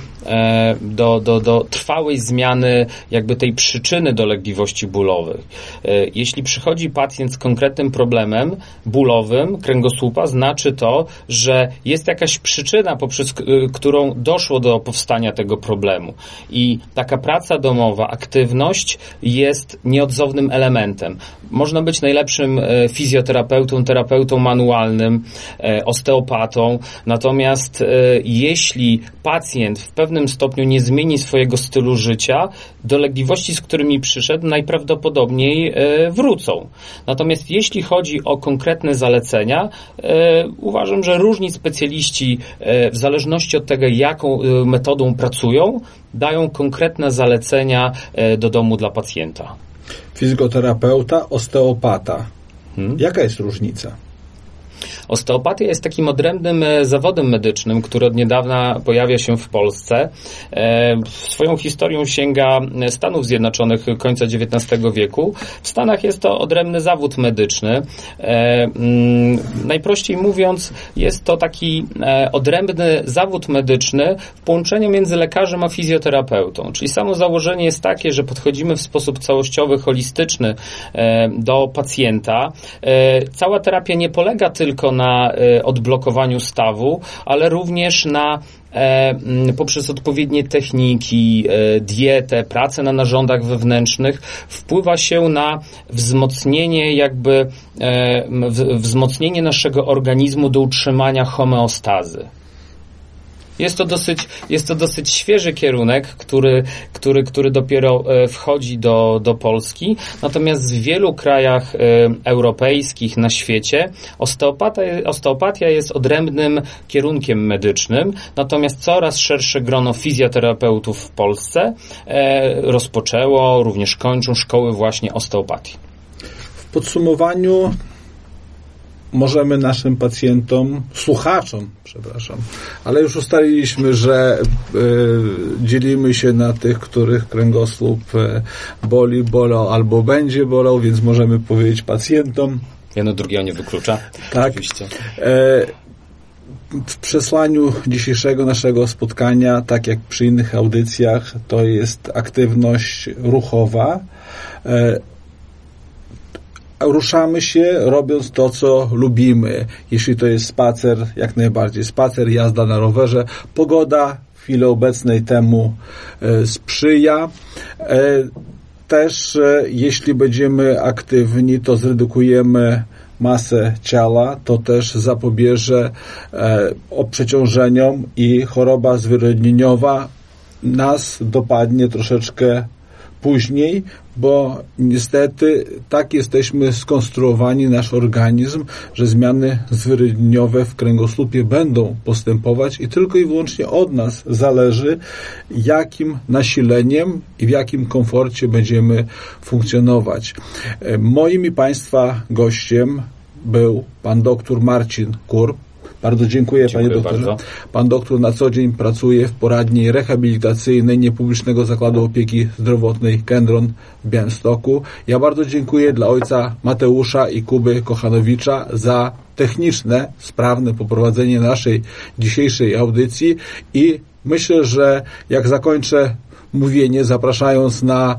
Speaker 4: do, do, do trwałej zmiany jakby tej przyczyny dolegliwości bólowych. E, jeśli przychodzi pacjent z konkretnym problemem bólowym kręgosłupa, znaczy to, że jest jakaś przyczyna, poprzez którą doszło do powstania tego problemu. I taka praca domowa, aktywność jest nieodzownym elementem. Można być najlepszym fizjoterapeutą, terapeutą manualnym, osteopatą, natomiast jeśli pacjent w pewnym stopniu nie zmieni swojego stylu życia, dolegliwości, z którymi przyszedł, najprawdopodobniej e, wrócą. Natomiast jeśli chodzi o konkretne zalecenia, e, uważam, że różni specjaliści, e, w zależności od tego, jaką metodą pracują, dają konkretne zalecenia do domu dla pacjenta.
Speaker 2: Fizjoterapeuta, osteopata. Hmm? Jaka jest różnica?
Speaker 4: Osteopatia jest takim odrębnym e, zawodem medycznym, który od niedawna pojawia się w Polsce. E, swoją historią sięga Stanów Zjednoczonych końca XIX wieku. W Stanach jest to odrębny zawód medyczny. E, mm, najprościej mówiąc, jest to taki odrębny zawód medyczny w połączeniu między lekarzem a fizjoterapeutą. Czyli samo założenie jest takie, że podchodzimy w sposób całościowy, holistyczny do pacjenta. Cała terapia nie polega tylko na e, odblokowaniu stawu, ale również na e, poprzez odpowiednie techniki, e, dietę, pracę na narządach wewnętrznych wpływa się na wzmocnienie jakby wzmocnienie naszego organizmu do utrzymania homeostazy. Jest to dosyć, jest to dosyć świeży kierunek, który, który, który dopiero e, wchodzi do, do Polski. Natomiast w wielu krajach e, europejskich na świecie osteopata, osteopatia jest odrębnym kierunkiem medycznym. Natomiast coraz szersze grono fizjoterapeutów w Polsce e, rozpoczęło, również kończą szkoły właśnie osteopatii.
Speaker 2: W podsumowaniu możemy naszym pacjentom, słuchaczom, przepraszam, ale już ustaliliśmy, że y, dzielimy się na tych, których kręgosłup y, boli, bolał albo będzie bolał, więc możemy powiedzieć pacjentom.
Speaker 4: Jedno drugiego nie wyklucza.
Speaker 2: Tak. Oczywiście. E, w przesłaniu dzisiejszego naszego spotkania, tak jak przy innych audycjach, to jest aktywność ruchowa. E, ruszamy się robiąc to, co lubimy. Jeśli to jest spacer, jak najbardziej spacer, jazda na rowerze. Pogoda w chwili obecnej temu e, sprzyja. E, też e, jeśli będziemy aktywni, to zredukujemy masę ciała, to też zapobieże przeciążeniom i choroba zwyrodnieniowa nas dopadnie troszeczkę później, bo niestety tak jesteśmy skonstruowani, nasz organizm, że zmiany zwyrodniowe w kręgosłupie będą postępować i tylko i wyłącznie od nas zależy, jakim nasileniem i w jakim komforcie będziemy funkcjonować. Moim i Państwa gościem był pan doktor Marcin Kurb, bardzo dziękuję, dziękuję panie doktorze. Bardzo. Pan doktor na co dzień pracuje w poradni rehabilitacyjnej Niepublicznego Zakładu Opieki Zdrowotnej Kendron w Białymstoku. Ja bardzo dziękuję dla ojca Mateusza i Kuby Kochanowicza za techniczne, sprawne poprowadzenie naszej dzisiejszej audycji i myślę, że jak zakończę mówienie, zapraszając na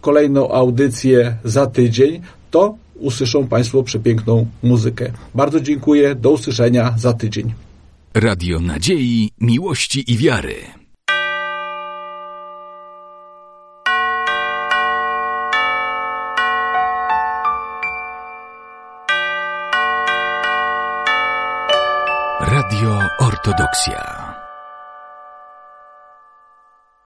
Speaker 2: kolejną audycję za tydzień, to usłyszą Państwo przepiękną muzykę. Bardzo dziękuję, do usłyszenia za tydzień.
Speaker 1: Radio Nadziei, Miłości i Wiary. Radio Ortodoksja.